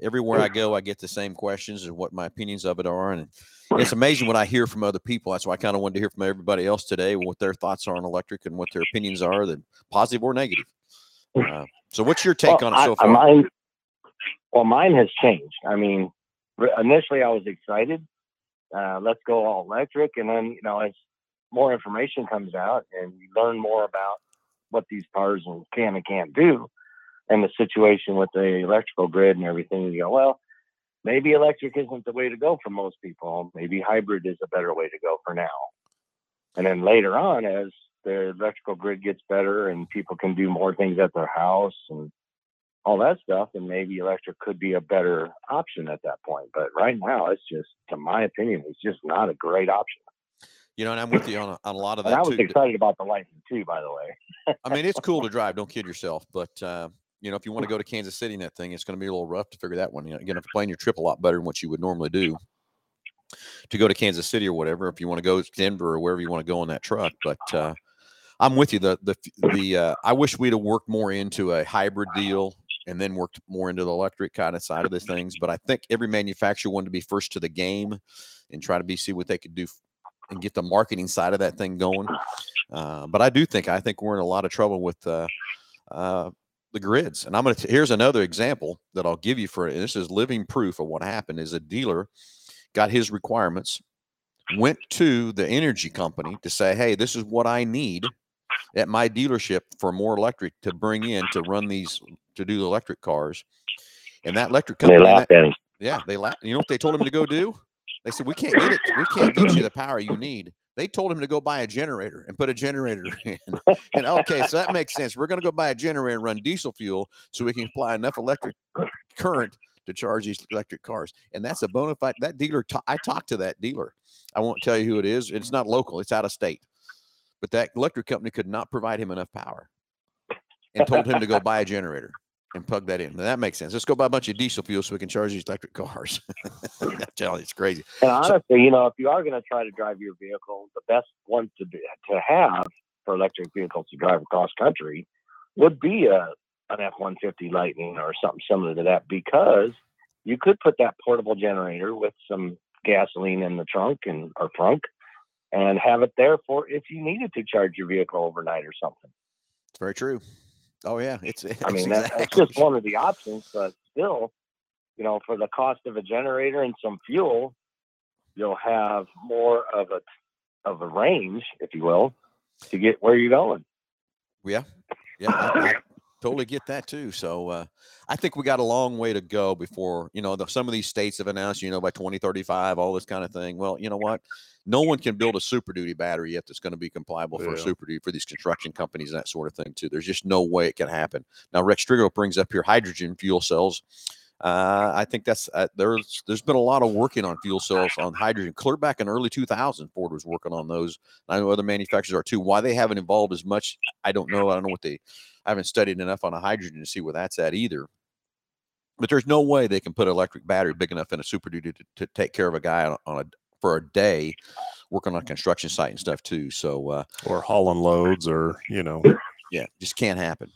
everywhere I go, I get the same questions and what my opinions of it are. And it's amazing what I hear from other people. That's why I kind of wanted to hear from everybody else today what their thoughts are on electric and what their opinions are, then positive or negative. Uh, so, what's your take well, on it so I, far? Mine, well, mine has changed. I mean, initially I was excited. Uh, let's go all electric, and then you know, as more information comes out and you learn more about what these cars can and can't do, and the situation with the electrical grid and everything, you go, well, maybe electric isn't the way to go for most people. Maybe hybrid is a better way to go for now. And then later on, as the electrical grid gets better and people can do more things at their house and all that stuff, and maybe electric could be a better option at that point. But right now, it's just, to my opinion, it's just not a great option. You know, and I'm with you on a, on a lot of that I was too. excited about the Lightning too, by the way. I mean, it's cool to drive. Don't kid yourself. But uh, you know, if you want to go to Kansas City in that thing, it's going to be a little rough to figure that one. You know, you're going to plan your trip a lot better than what you would normally do to go to Kansas City or whatever. If you want to go to Denver or wherever you want to go on that truck, but uh, I'm with you. The the the uh, I wish we'd have worked more into a hybrid deal and then worked more into the electric kind of side of the things. But I think every manufacturer wanted to be first to the game and try to be see what they could do and get the marketing side of that thing going. Uh, but I do think I think we're in a lot of trouble with uh, uh, the grids. And I'm going to here's another example that I'll give you for it. This is living proof of what happened. Is a dealer got his requirements, went to the energy company to say, "Hey, this is what I need." At my dealership for more electric to bring in to run these to do the electric cars, and that electric And they company, laughed at him. yeah, they laughed. You know what they told him to go do? They said, "We can't get it. We can't get you the power you need." They told him to go buy a generator and put a generator *laughs* in. And okay, so that makes sense. We're going to go buy a generator and run diesel fuel so we can apply enough electric current to charge these electric cars. And that's a bona fide. That dealer, I talked to that dealer. I won't tell you who it is. It's not local. It's out of state. But that electric company could not provide him enough power, and told him to go buy a generator and plug that in. Now, that makes sense. Let's go buy a bunch of diesel fuel so we can charge these electric cars. *laughs* I'm you, it's crazy. And honestly, you know, if you are going to try to drive your vehicle, the best one to be, to have for electric vehicles to drive across country would be a an F one fifty Lightning or something similar to that because you could put that portable generator with some gasoline in the trunk and or trunk and have it there for if you needed to charge your vehicle overnight or something. It's very true. Oh yeah, it's. *laughs* I it's mean, that, that's just one of the options, but still, you know, for the cost of a generator and some fuel, you'll have more of a of a range, if you will, to get where you're going. Yeah, yeah, I, I totally get that too. So uh, I think we got a long way to go before you know the, some of these states have announced you know by 2035 all this kind of thing. Well, you know what? No one can build a super duty battery yet that's going to be compliable for a super duty for these construction companies and that sort of thing too. There's just no way it can happen. Now Rex Strigo brings up here hydrogen fuel cells. Uh, I think that's uh, there's there's been a lot of working on fuel cells on hydrogen. Clear back in early 2000, Ford was working on those. I know other manufacturers are too. Why they haven't involved as much, I don't know. I don't know what they. I haven't studied enough on a hydrogen to see where that's at either. But there's no way they can put an electric battery big enough in a Super Duty to, to take care of a guy on, on a for a day working on a construction site and stuff too. So uh, or hauling loads or you know yeah, just can't happen.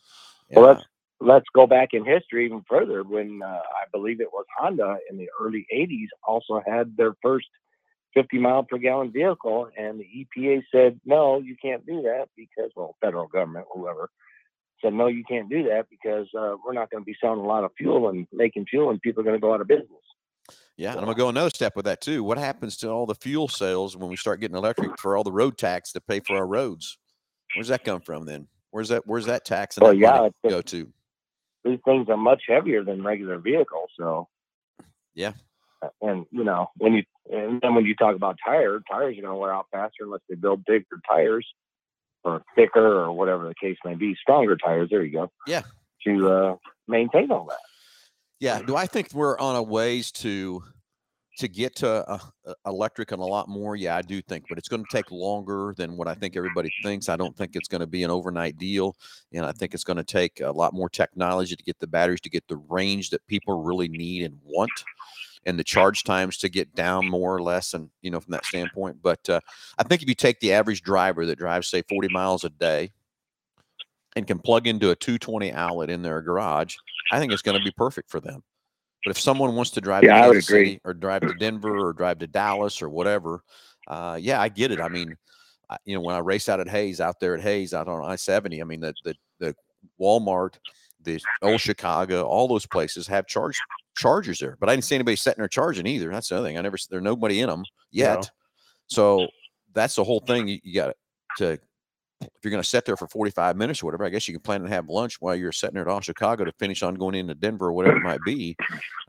Well, Uh, let's go back in history even further when uh, I believe it was Honda in the early 80s also had their first 50 mile per gallon vehicle, and the EPA said, no, you can't do that because, well, federal government, whoever, said, no, you can't do that because uh, we're not going to be selling a lot of fuel and making fuel, and people are going to go out of business. Yeah, and I'm gonna go another step with that too. What happens to all the fuel sales when we start getting electric for all the road tax to pay for our roads? Where's that come from then? Where's that? Where's that tax and Well, that yeah, go to? These things are much heavier than regular vehicles, so Yeah. Uh, And you know when you and then when you talk about tires, tires are going to wear out faster unless they build bigger tires or thicker or whatever the case may be, stronger tires. There you go. Yeah. To uh, maintain all that. Yeah. Do I think we're on a ways to to get to uh, electric and a lot more? Yeah, I do think, but it's going to take longer than what I think everybody thinks. I don't think it's going to be an overnight deal, and I think it's going to take a lot more technology to get the batteries to get the range that people really need and want, and the charge times to get down more or less, and you know from that standpoint. But uh, I think if you take the average driver that drives say 40 miles a day and can plug into a 220 outlet in their garage, I think it's going to be perfect for them. But if someone wants to drive Yeah, I to would Kansas agree. City or drive to Denver or drive to Dallas or whatever, uh, yeah, I get it. I mean, I, you know, when I race out at Hays, out there at Hays, out on I seventy, I mean, the the the Walmart, the old Chicago, all those places have charge chargers there. But I didn't see anybody sitting there charging either. That's the other thing. I never there's nobody in them yet. So that's the whole thing. You, you got to if you're going to sit there for 45 minutes or whatever, I guess you can plan to have lunch while you're sitting there at Old Chicago to finish on going into Denver or whatever it might be.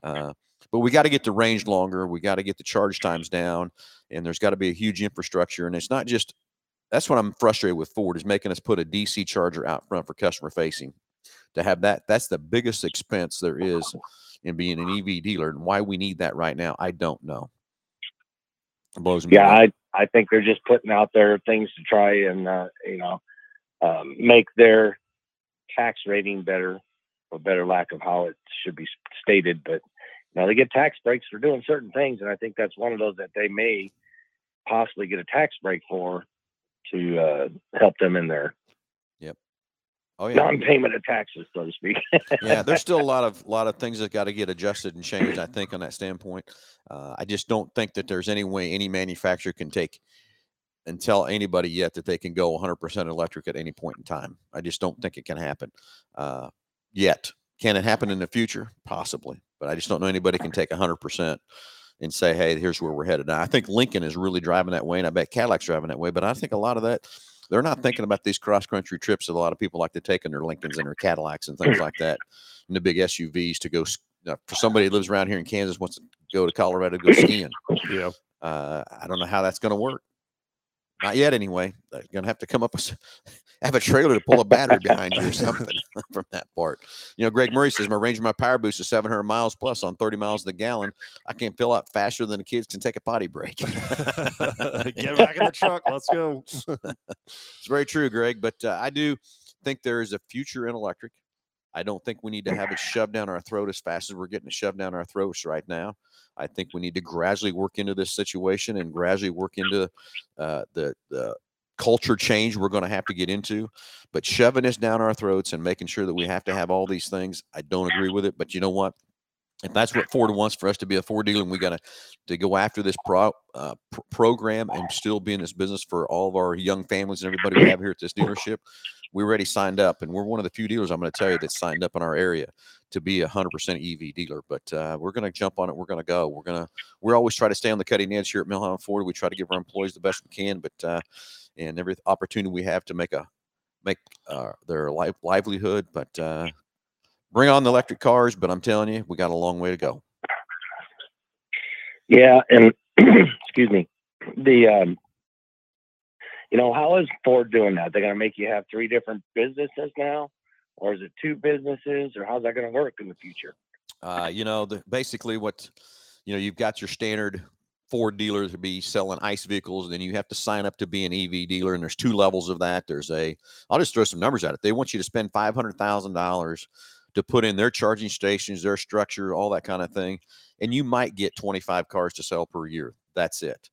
Uh, but we got to get the range longer. We got to get the charge times down, and there's got to be a huge infrastructure. And it's not just that's what I'm frustrated with Ford is making us put a DC charger out front for customer facing. To have that, that's the biggest expense there is in being an EV dealer, and why we need that right now, I don't know. It blows me. Yeah, away. I I think they're just putting out there things to try and uh, you know um, make their tax rating better, or better lack of how it should be stated. But you know, they get tax breaks for doing certain things, and I think that's one of those that they may possibly get a tax break for to uh, help them in their oh yeah, non-payment of taxes, so to speak. *laughs* yeah, there's still a lot of lot of things that got to get adjusted and changed. I think on that standpoint, uh, I just don't think that there's any way any manufacturer can take and tell anybody yet that they can go 100% electric at any point in time. I just don't think it can happen uh, yet. Can it happen in the future? Possibly, but I just don't know anybody can take 100% and say, "Hey, here's where we're headed." Now, I think Lincoln is really driving that way, and I bet Cadillac's driving that way. But I think a lot of that they're not thinking about these cross country trips that a lot of people like to take in their Lincolns and their Cadillacs and things like that, and the big SUVs to go. s- uh, For somebody who lives around here in Kansas wants to go to Colorado to go skiing. Yeah. Uh, I don't know how that's going to work. Not yet, anyway. They're going to have to come up with *laughs* have a trailer to pull a battery behind you or *laughs* something *laughs* from that part. You know, Greg Murray says my range of my power boost is 700 miles plus on 30 miles the gallon. I can fill up faster than the kids can take a potty break. Get back in the truck. Let's go. It's very true, Greg. But uh, I do think there is a future in electric. I don't think we need to have it shoved down our throat as fast as we're getting it shoved down our throats right now. I think we need to gradually work into this situation and gradually work into uh, the the culture change we're going to have to get into. But shoving this down our throats and making sure that we have to have all these things, I don't agree with it. But you know what? If that's what Ford wants for us to be a Ford dealer, and we got to to go after this pro, uh, pr- program and still be in this business for all of our young families and everybody we have here at this dealership, we already signed up, and we're one of the few dealers I'm going to tell you that signed up in our area to be a hundred percent EV dealer. But uh, we're going to jump on it. We're going to go. We're going to. We always try to stay on the cutting edge here at Millhouse Ford. We try to give our employees the best we can, but uh, and every opportunity we have to make a make uh, their life livelihood. But uh, bring on the electric cars. But I'm telling you, we got a long way to go. Yeah, and *clears throat* excuse me, the um, you know, how is Ford doing that? They're gonna make you have three different businesses now, or is it two businesses, or how's that gonna work in the future? Uh, you know, the, basically what you know, you've got your standard Ford dealer to be selling ICE vehicles, and then you have to sign up to be an EV dealer. And there's two levels of that. There's a, I'll just throw some numbers at it. They want you to spend five hundred thousand dollars to put in their charging stations, their structure, all that kind of thing, and you might get 25 cars to sell per year. That's it.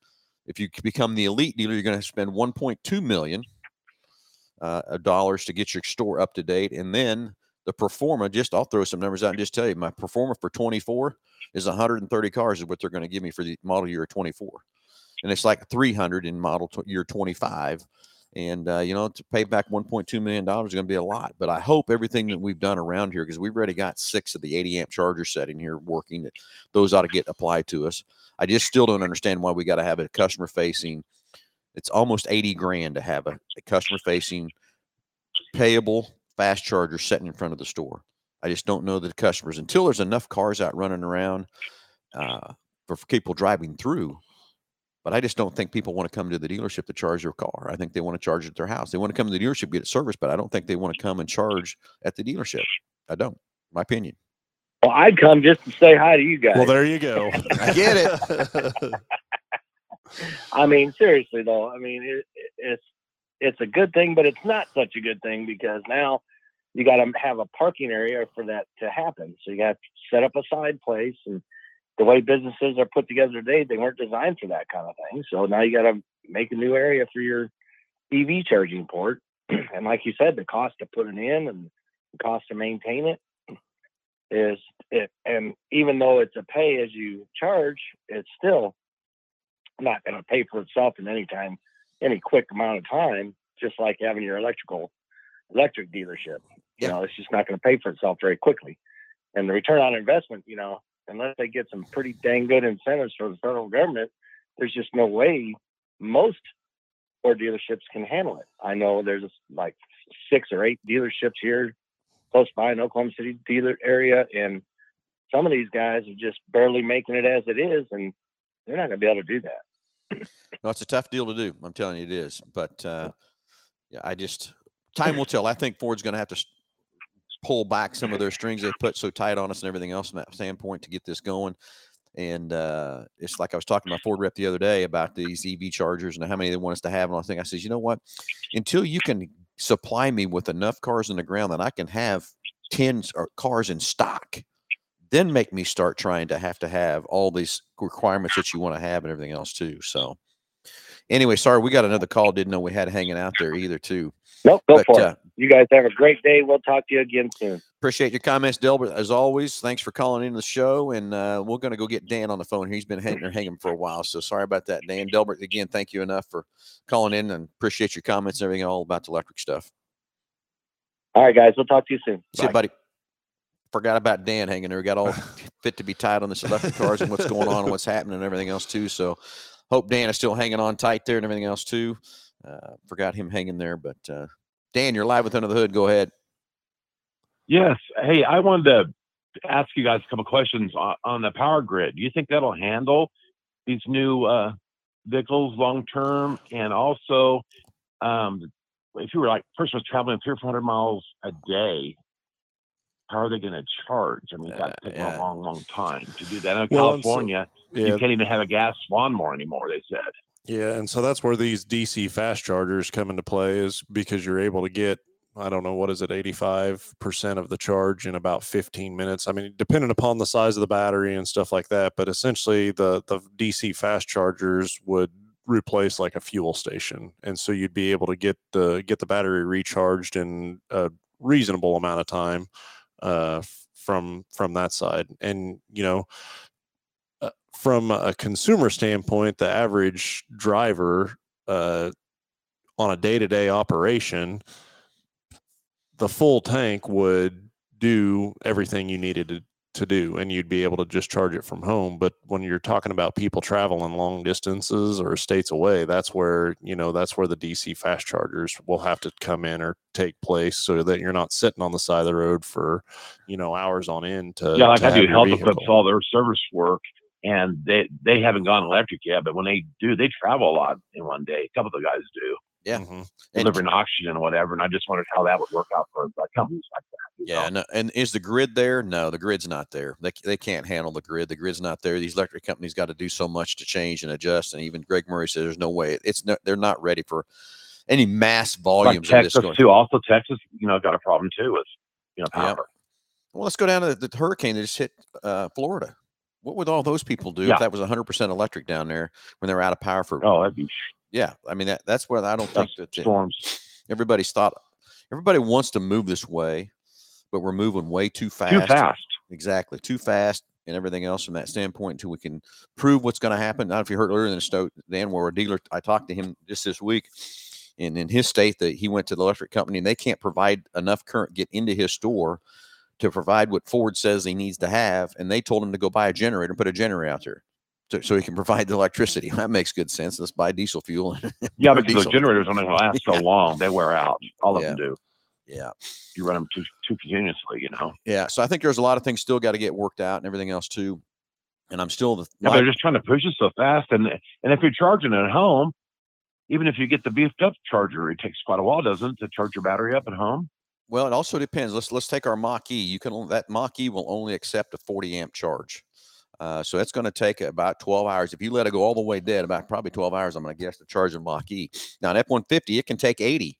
If you become the elite dealer, you're going to spend 1.2 million uh, dollars to get your store up to date, and then the performer. Just I'll throw some numbers out and just tell you, my performer for 24 is 130 cars is what they're going to give me for the model year 24, and it's like 300 in model tw- year 25. And uh, you know, to pay back 1.2 million dollars is going to be a lot. But I hope everything that we've done around here, because we've already got six of the 80 amp charger setting here working, that those ought to get applied to us. I just still don't understand why we got to have a customer facing. It's almost 80 grand to have a, a customer facing payable fast charger sitting in front of the store. I just don't know the customers until there's enough cars out running around uh, for people driving through. But I just don't think people want to come to the dealership to charge their car. I think they want to charge at their house. They want to come to the dealership get it serviced, but I don't think they want to come and charge at the dealership. I don't. My opinion. Well, I'd come just to say hi to you guys. Well, there you go. *laughs* I get it. I mean, seriously though, I mean, it, it- it's it's a good thing, but it's not such a good thing because now you got to have a parking area for that to happen. So you got to set up a side place, and the way businesses are put together today, they weren't designed for that kind of thing. So now you got to make a new area for your EV charging port, *clears throat* and like you said, the cost to put it in and the cost to maintain it. is it, and even though it's a pay as you charge, it's still not going to pay for itself in any time, any quick amount of time. Just like having your electrical electric dealership, you Yeah. know, it's just not going to pay for itself very quickly. And the return on investment, you know, unless they get some pretty dang good incentives from the federal government, there's just no way most Ford dealerships can handle it. I know there's like six or eight dealerships here close by in Oklahoma City dealer area, and some of these guys are just barely making it as it is, and they're not going to be able to do that. No, it's a tough deal to do. I'm telling you, it is. But uh, yeah, I just time will tell. I think Ford's going to have to pull back some of *laughs* their strings they put so tight on us and everything else from that standpoint to get this going. And uh, it's like I was talking to my Ford rep the other day about these EV chargers and how many they want us to have. And I think I says, you know what? Until you can supply me with enough cars in the ground that I can have 10 s- or cars in stock, then make me start trying to have to have all these requirements that you want to have and everything else too. So anyway, sorry, we got another call. Didn't know we had hanging out there either too. Nope, go But for uh, it. You guys have a great day. We'll talk to you again soon. appreciate your comments, Delbert. As always, thanks for calling in the show. And uh, we're going to go get Dan on the phone. He's been hanging, hanging for a while. So sorry about that, Dan. Delbert, again, thank you enough for calling in and appreciate your comments and everything all about the electric stuff. All right, guys. We'll talk to you soon. See you, buddy. Forgot about Dan hanging there. We got all fit to be tied on this electric cars and what's going on and what's happening and everything else too. So hope Dan is still hanging on tight there and everything else too. Uh, forgot him hanging there, but uh, Dan, you're live with Under the Hood. Go ahead. Yes. Hey, I wanted to ask you guys a couple questions on, on the power grid. Do you think that'll handle these new uh, vehicles long term? And also, um, if you were like first was traveling three or four hundred miles a day, how are they going to charge? I mean, that Uh, takes yeah. a long, long time to do that. In Well, and so- California, Yeah, you can't even have a gas lawnmower anymore. They said. Yeah, and so that's where these DC fast chargers come into play is because you're able to get I don't know what is it 85% of the charge in about 15 minutes. I mean, depending upon the size of the battery and stuff like that, but essentially the the DC fast chargers would replace like a fuel station. And so you'd be able to get the get the battery recharged in a reasonable amount of time uh from from that side. And you know, from a consumer standpoint, the average driver uh, on a day to day operation, the full tank would do everything you needed to, to do, and you'd be able to just charge it from home. But when you're talking about people traveling long distances or states away, that's where you know that's where the DC fast chargers will have to come in or take place, so that you're not sitting on the side of the road for you know hours on end to yeah, like to I do health equips, all their service work, and they they haven't gone electric yet. But when they do, they travel a lot in one day. A couple of the guys do. Yeah. Mhm. And- delivering oxygen or whatever. And I just wondered how that would work out for like, companies like that. Yeah, no, and is the grid there? No, the grid's not there. They, they can't handle the grid. The grid's not there. These electric companies got to do so much to change and adjust. And even Greg Murray says there's no way. It's no, they're not ready for any mass Like volumes of this Texas too. Also, Texas, you know, got a problem too with you know Yep. power. Well, let's go down to the, the hurricane that just hit uh, Florida. What would all those people do Yeah. if that was 100% electric down there when they were out of power for? Oh, that'd be Yeah, I mean that that's where I don't think that's that the- storms everybody's thought. Everybody wants to move this way, but we're moving way too fast. too fast. Exactly, too fast and everything else from that standpoint until we can prove what's going to happen. Now, if you heard earlier in the stoke, Dan, where a dealer, I talked to him just this week, and in his state that he went to the electric company and they can't provide enough current get into his store to provide what Ford says he needs to have, and they told him to go buy a generator and put a generator out there. So, so he can *laughs* provide the electricity. That makes good sense. Let's buy diesel fuel. *laughs* Yeah, because diesel. the generators only *laughs* last so long; they wear out. All of Yeah. them do. yeah. You run them too too continuously, you know. Yeah. So I think there's a lot of things still got to get worked out and everything else too. And I'm still the Yeah, they're just trying to push it so fast, and and if you're charging at home, even if you get the beefed up charger, it takes quite a while, doesn't it, to charge your battery up at home? Well, it also depends. Let's let's take our Mach E. You can that Mach E will only accept a 40 amp charge. Uh, so it's going to take about 12 hours. If you let it go all the way dead, about probably 12 hours, I'm going to guess to charge a Mach E. Now, an F-150, it can take 80,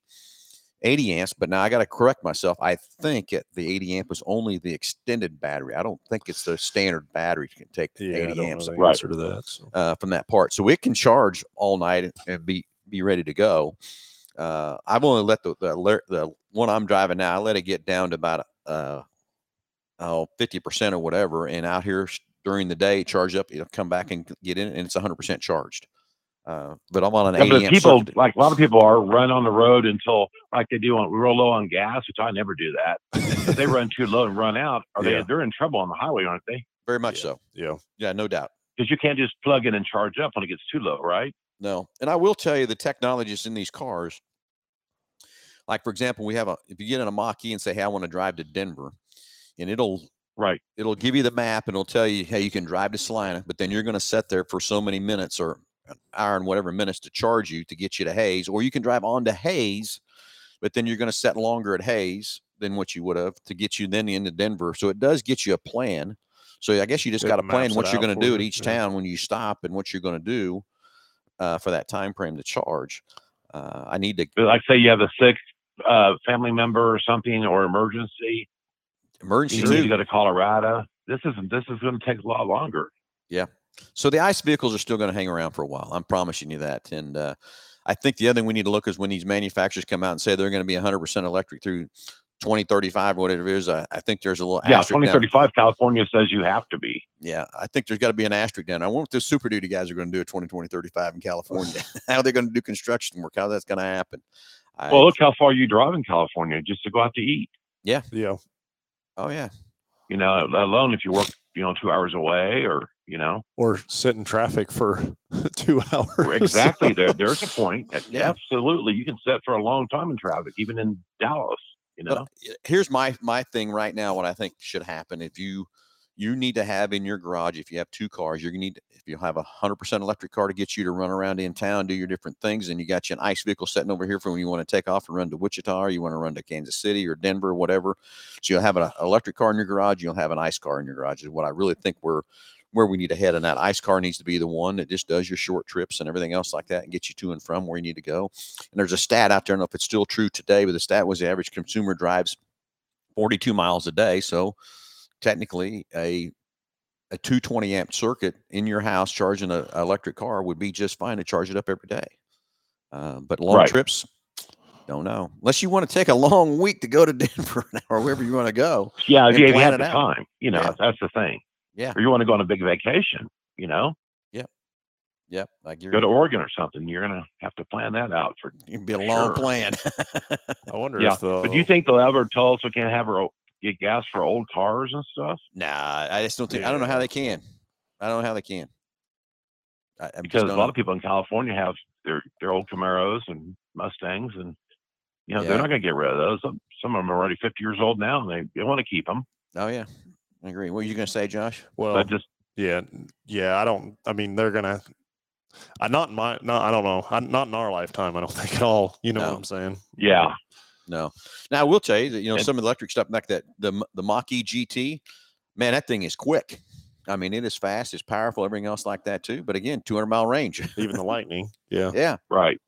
80 amps. But now I got to correct myself. I think it, the 80 amp was only the extended battery. I don't think it's the standard battery can take Yeah, I 80 don't amps the Right. answer to that. So. uh, from that part. So it can charge all night and- and be be ready to go. Uh, I've only let the the, alert- the one I'm driving now. I let it get down to about uh, oh 50% or whatever and out here during the day charge up it'll come back and get in and it's 100% charged uh, but I'm on an Yeah, but people circuit. like a lot of people are run on the road until like they do on real low on gas, which I never do that. if they run too low and run out, *laughs* are Yeah. they they're in trouble on the highway, aren't they? very much Yeah. so Yeah. yeah no doubt Because you can't just plug in and charge up when it gets too low, right? No, and I will tell you the technologies in these cars. Like for example, we have a if you get in a Mach-E and say, "Hey, I want to drive to Denver," and it'll Right. it'll give you the map and it'll tell you, "Hey, you can drive to Salina," but then you're going to sit there for so many minutes or an hour and whatever minutes to charge you to get you to Hays, or you can drive on to Hays, but then you're going to set longer at Hays than what you would have to get you then into Denver. So it does get you a plan. So I guess you just got to plan what you're going to do at each yeah. town when you stop and what you're going to do uh, for that time frame to charge. Uh, I need to like say you have a sick uh, family member or something or emergency, emergency you need to go to Colorado. This isn't. This is going to take a lot longer. Yeah. So the ice vehicles are still going to hang around for a while. I'm promising you that. And uh, I think the other thing we need to look is when these manufacturers come out and say they're going to be 100% electric through 2035 or whatever it is. I, I think there's a little Yeah, asterisk down- 2035, California says you have to be. Yeah, I think there's got to be an asterisk down. I wonder what the Super Duty guys are going to do at 2020, 35 in California. *laughs* how they're going to do construction work, how that's going to happen. I, Well, look how far you drive in California just to go out to eat. Yeah. Yeah. Oh, yeah. You know, let alone if you work, you know, two hours away or you know, Or sit in traffic for *laughs* two hours. exactly. there, there's a *laughs* point. Yeah. Absolutely, you can sit for a long time in traffic, even in Dallas. You know, But here's my my thing right now. What I think should happen if you you need to have in your garage if you have two cars, you're gonna need if you have a hundred percent electric car to get you to run around in town, do your different things, and you got you an ice vehicle sitting over here for when you want to take off and run to Wichita or you want to run to Kansas City or Denver or whatever. So you'll have an uh, electric car in your garage, you'll have an ice car in your garage. Is what I really think we're where we need to head. And that ice car needs to be the one that just does your short trips and everything else like that and gets you to and from where you need to go. And there's a stat out there, I don't know if it's still true today, but the stat was the average consumer drives 42 miles a day. So technically, a a 220 amp circuit in your house charging an electric car would be just fine to charge it up every day. Uh, but long Right. trips, don't know. Unless you want to take a *laughs* long week to go to Denver or wherever you want to go. yeah, if you, if you plan have the out. time, you know, Yeah. that's the thing. Yeah. Or you want to go on a big vacation, you know, Yeah. Yep, like you're go to Oregon or something. You're gonna have to plan that out for. it'd be a long plan. I wonder Yeah, if the But do you think they'll ever tell us we can't have our get gas for old cars and stuff? nah, I just don't think. I don't know how they can. I don't know how they can. I, I just Because a lot know. of people in California have their their old Camaros and Mustangs, and you know Yeah. they're not gonna get rid of those. Some, some of them are already 50 years old now, and they, they want to keep them. Oh yeah, I agree. What are you going to say, Josh? well, but just yeah, yeah. I don't. I mean, they're gonna. I not in my. No, I don't know. I, not in our lifetime. I don't *laughs* think at all. You know No. what I'm saying? yeah, No. Now I will tell you that you know And- some of the electric stuff like that the M- the Mach-E GT, man, that thing is quick. I mean, it is fast, it's powerful, everything else like that too. But again, 200 mile range. Even the *laughs* lightning. Yeah. yeah, right.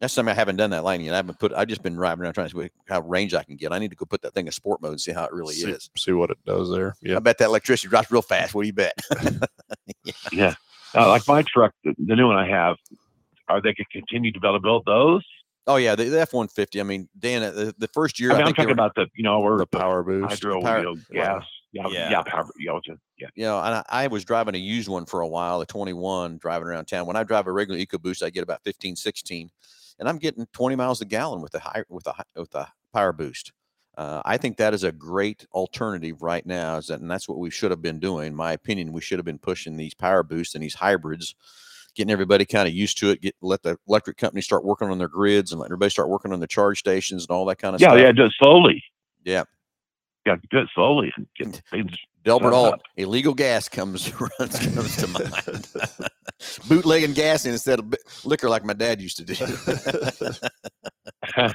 That's something I haven't done that lightning yet. I haven't put. I've just been driving around trying to see how range I can get. I need to go put that thing in sport mode and see how it really see, is. see what it does there. Yeah, I bet that electricity drops real fast. What do you bet? *laughs* *laughs* Yeah, uh, like my truck, the, the new one I have. Are they could continue to be able to build those? oh yeah, the, F one fifty. I mean, Dan, the, the first year I mean, I'm talking about the you know The power boost. hydro power- know, gas. Yeah, Yeah. yeah, power. To- yeah. you know, and I, I was driving a used one for a while, a 21, driving around town. When I drive a regular EcoBoost, I get about 15, 16, and I'm getting 20 miles a gallon with the high with a with a Power Boost. Uh, I think that is a great alternative right now, is that, and that's what we should have been doing. In my opinion, we should have been pushing these Power Boosts and these hybrids, getting everybody kind of used to it. Get let the electric companies start working on their grids and let everybody start working on the charge stations and all that kind of Yeah, stuff. yeah, do it slowly. Yeah. Yeah, it slowly get *laughs* things. Delbert up. illegal gas comes *laughs* runs comes to mind. *laughs* Bootlegging gas instead of liquor like my dad used to do. *laughs*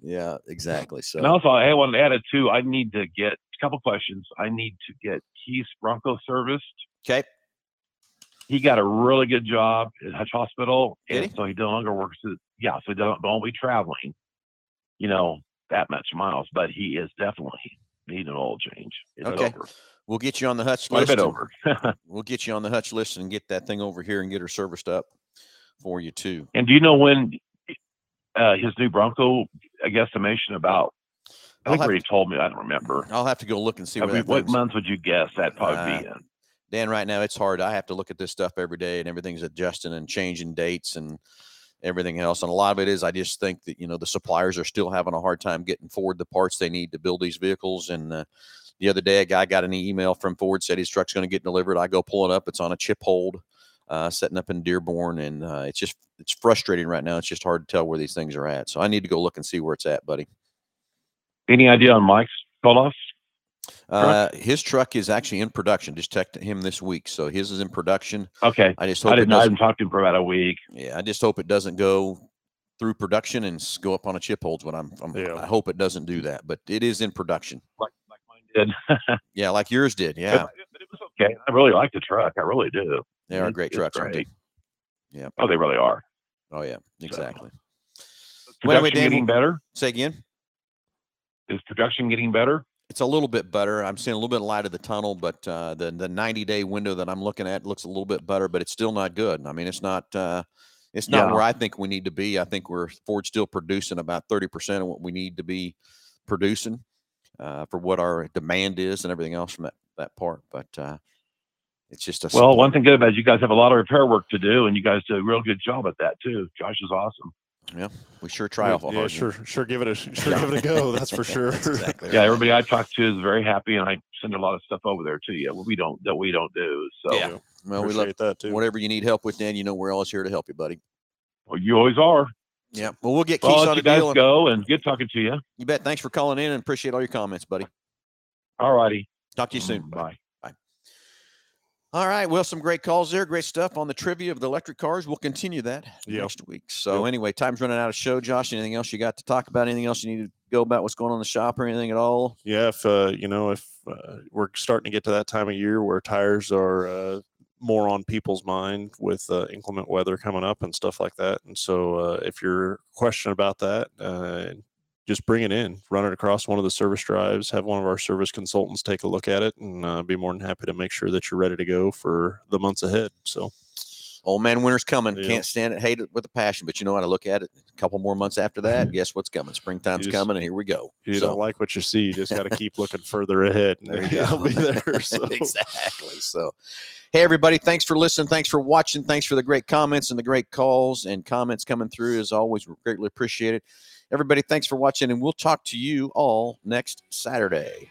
yeah, exactly. So and also, I want to add it too. I need to get a couple questions. I need to get Keith Bronco serviced. okay, He got a really good job at Hutch Hospital, Did and so he no longer works. At, yeah, so he don't won't be traveling, you know, that much miles. But he is definitely needing an oil change. Is it Okay. over? We'll get you on the Hutch Quite a list. bit over. *laughs* We'll get you on the Hutch list and get that thing over here and get her serviced up for you too. and do you know when uh, his new Bronco? A guesstimation about I think already told me. I don't remember. I'll have to go look and see. what, what month would you guess that probably uh, be in? Dan, right now it's hard. I have to look at this stuff every day, and everything's adjusting and changing dates and everything else. And a lot of it is I just think that you know the suppliers are still having a hard time getting forward the parts they need to build these vehicles. And uh, the other day, a guy got an email from Ford said his truck's going to get delivered. I go pull it up. It's on a chip hold, uh, setting up in Dearborn, and uh, it's just it's frustrating right now. It's just hard to tell where these things are at. So I need to go look and see where it's at, buddy. Any idea on Mike's call off? Uh, his truck is actually in production. Just checked him this week, so his is in production. Okay. I just hope I didn't. I haven't talked to him for about a week. Yeah, I just hope it doesn't go through production and go up on a chip holds. What I'm, I'm yeah. I hope it doesn't do that, but it is in production. Like, like mine did. *laughs* yeah, like yours did. Yeah. But, but, it was okay. I really like the truck. I really do. They are great trucks, great. Yeah. Oh, they really are. Oh yeah, exactly. So, production getting better. Say again. Is production getting better? it's a little bit better. I'm seeing a little bit of light of the tunnel, but uh, the the 90 day window that I'm looking at looks a little bit better, but it's still not good. I mean, it's not uh, it's not yeah. where I think we need to be. I think we're Ford still producing about 30 percent of what we need to be producing uh, for what our demand is and everything else from that that part. But uh, it's just a well. One thing good about it, you guys have a lot of repair work to do, and you guys do a real good job at that too. Josh is awesome. Yeah, we sure try awful yeah, hard. Sure, sure, give it a sure give it a go. That's for *laughs* sure. that's exactly yeah, everybody I talk to is very happy, and I send a lot of stuff over there to you. Well, we don't that we don't do. So yeah, well, we love that too. Whatever you need help with, Dan, you know we're always here to help you, buddy. Well, you always are. Yeah. Well, we'll get Keith well, on you guys go, and good talking to you. You bet. Thanks for calling in, and appreciate all your comments, buddy. All righty. Talk to you soon. Bye. All right. Well, some great calls there. Great stuff on the trivia of the electric cars. We'll continue that yep. next week. So, yep. anyway, time's running out of show. Josh, anything else you got to talk about? Anything else you need to go about what's going on in the shop or anything at all? Yeah. If, uh, you know, if uh, we're starting to get to that time of year where tires are uh, more on people's mind with uh, inclement weather coming up and stuff like that. And so, uh, if you're questioning about that, uh, just bring it in, run it across one of the service drives, have one of our service consultants take a look at it, and uh, be more than happy to make sure that you're ready to go for the months ahead. So, old man, winter's coming. Yeah. Can't stand it, hate it with a passion. But you know what? I look at it a couple more months after that. *laughs* guess what's coming? Springtime's just, coming, and here we go. You so. don't like what you see. You just got to keep looking further ahead. And there you go. be there. *laughs* *laughs* So. exactly. So. Hey, everybody, thanks for listening. Thanks for watching. Thanks for the great comments and the great calls and comments coming through. As always, we greatly appreciated. Everybody, thanks for watching, and we'll talk to you all next Saturday.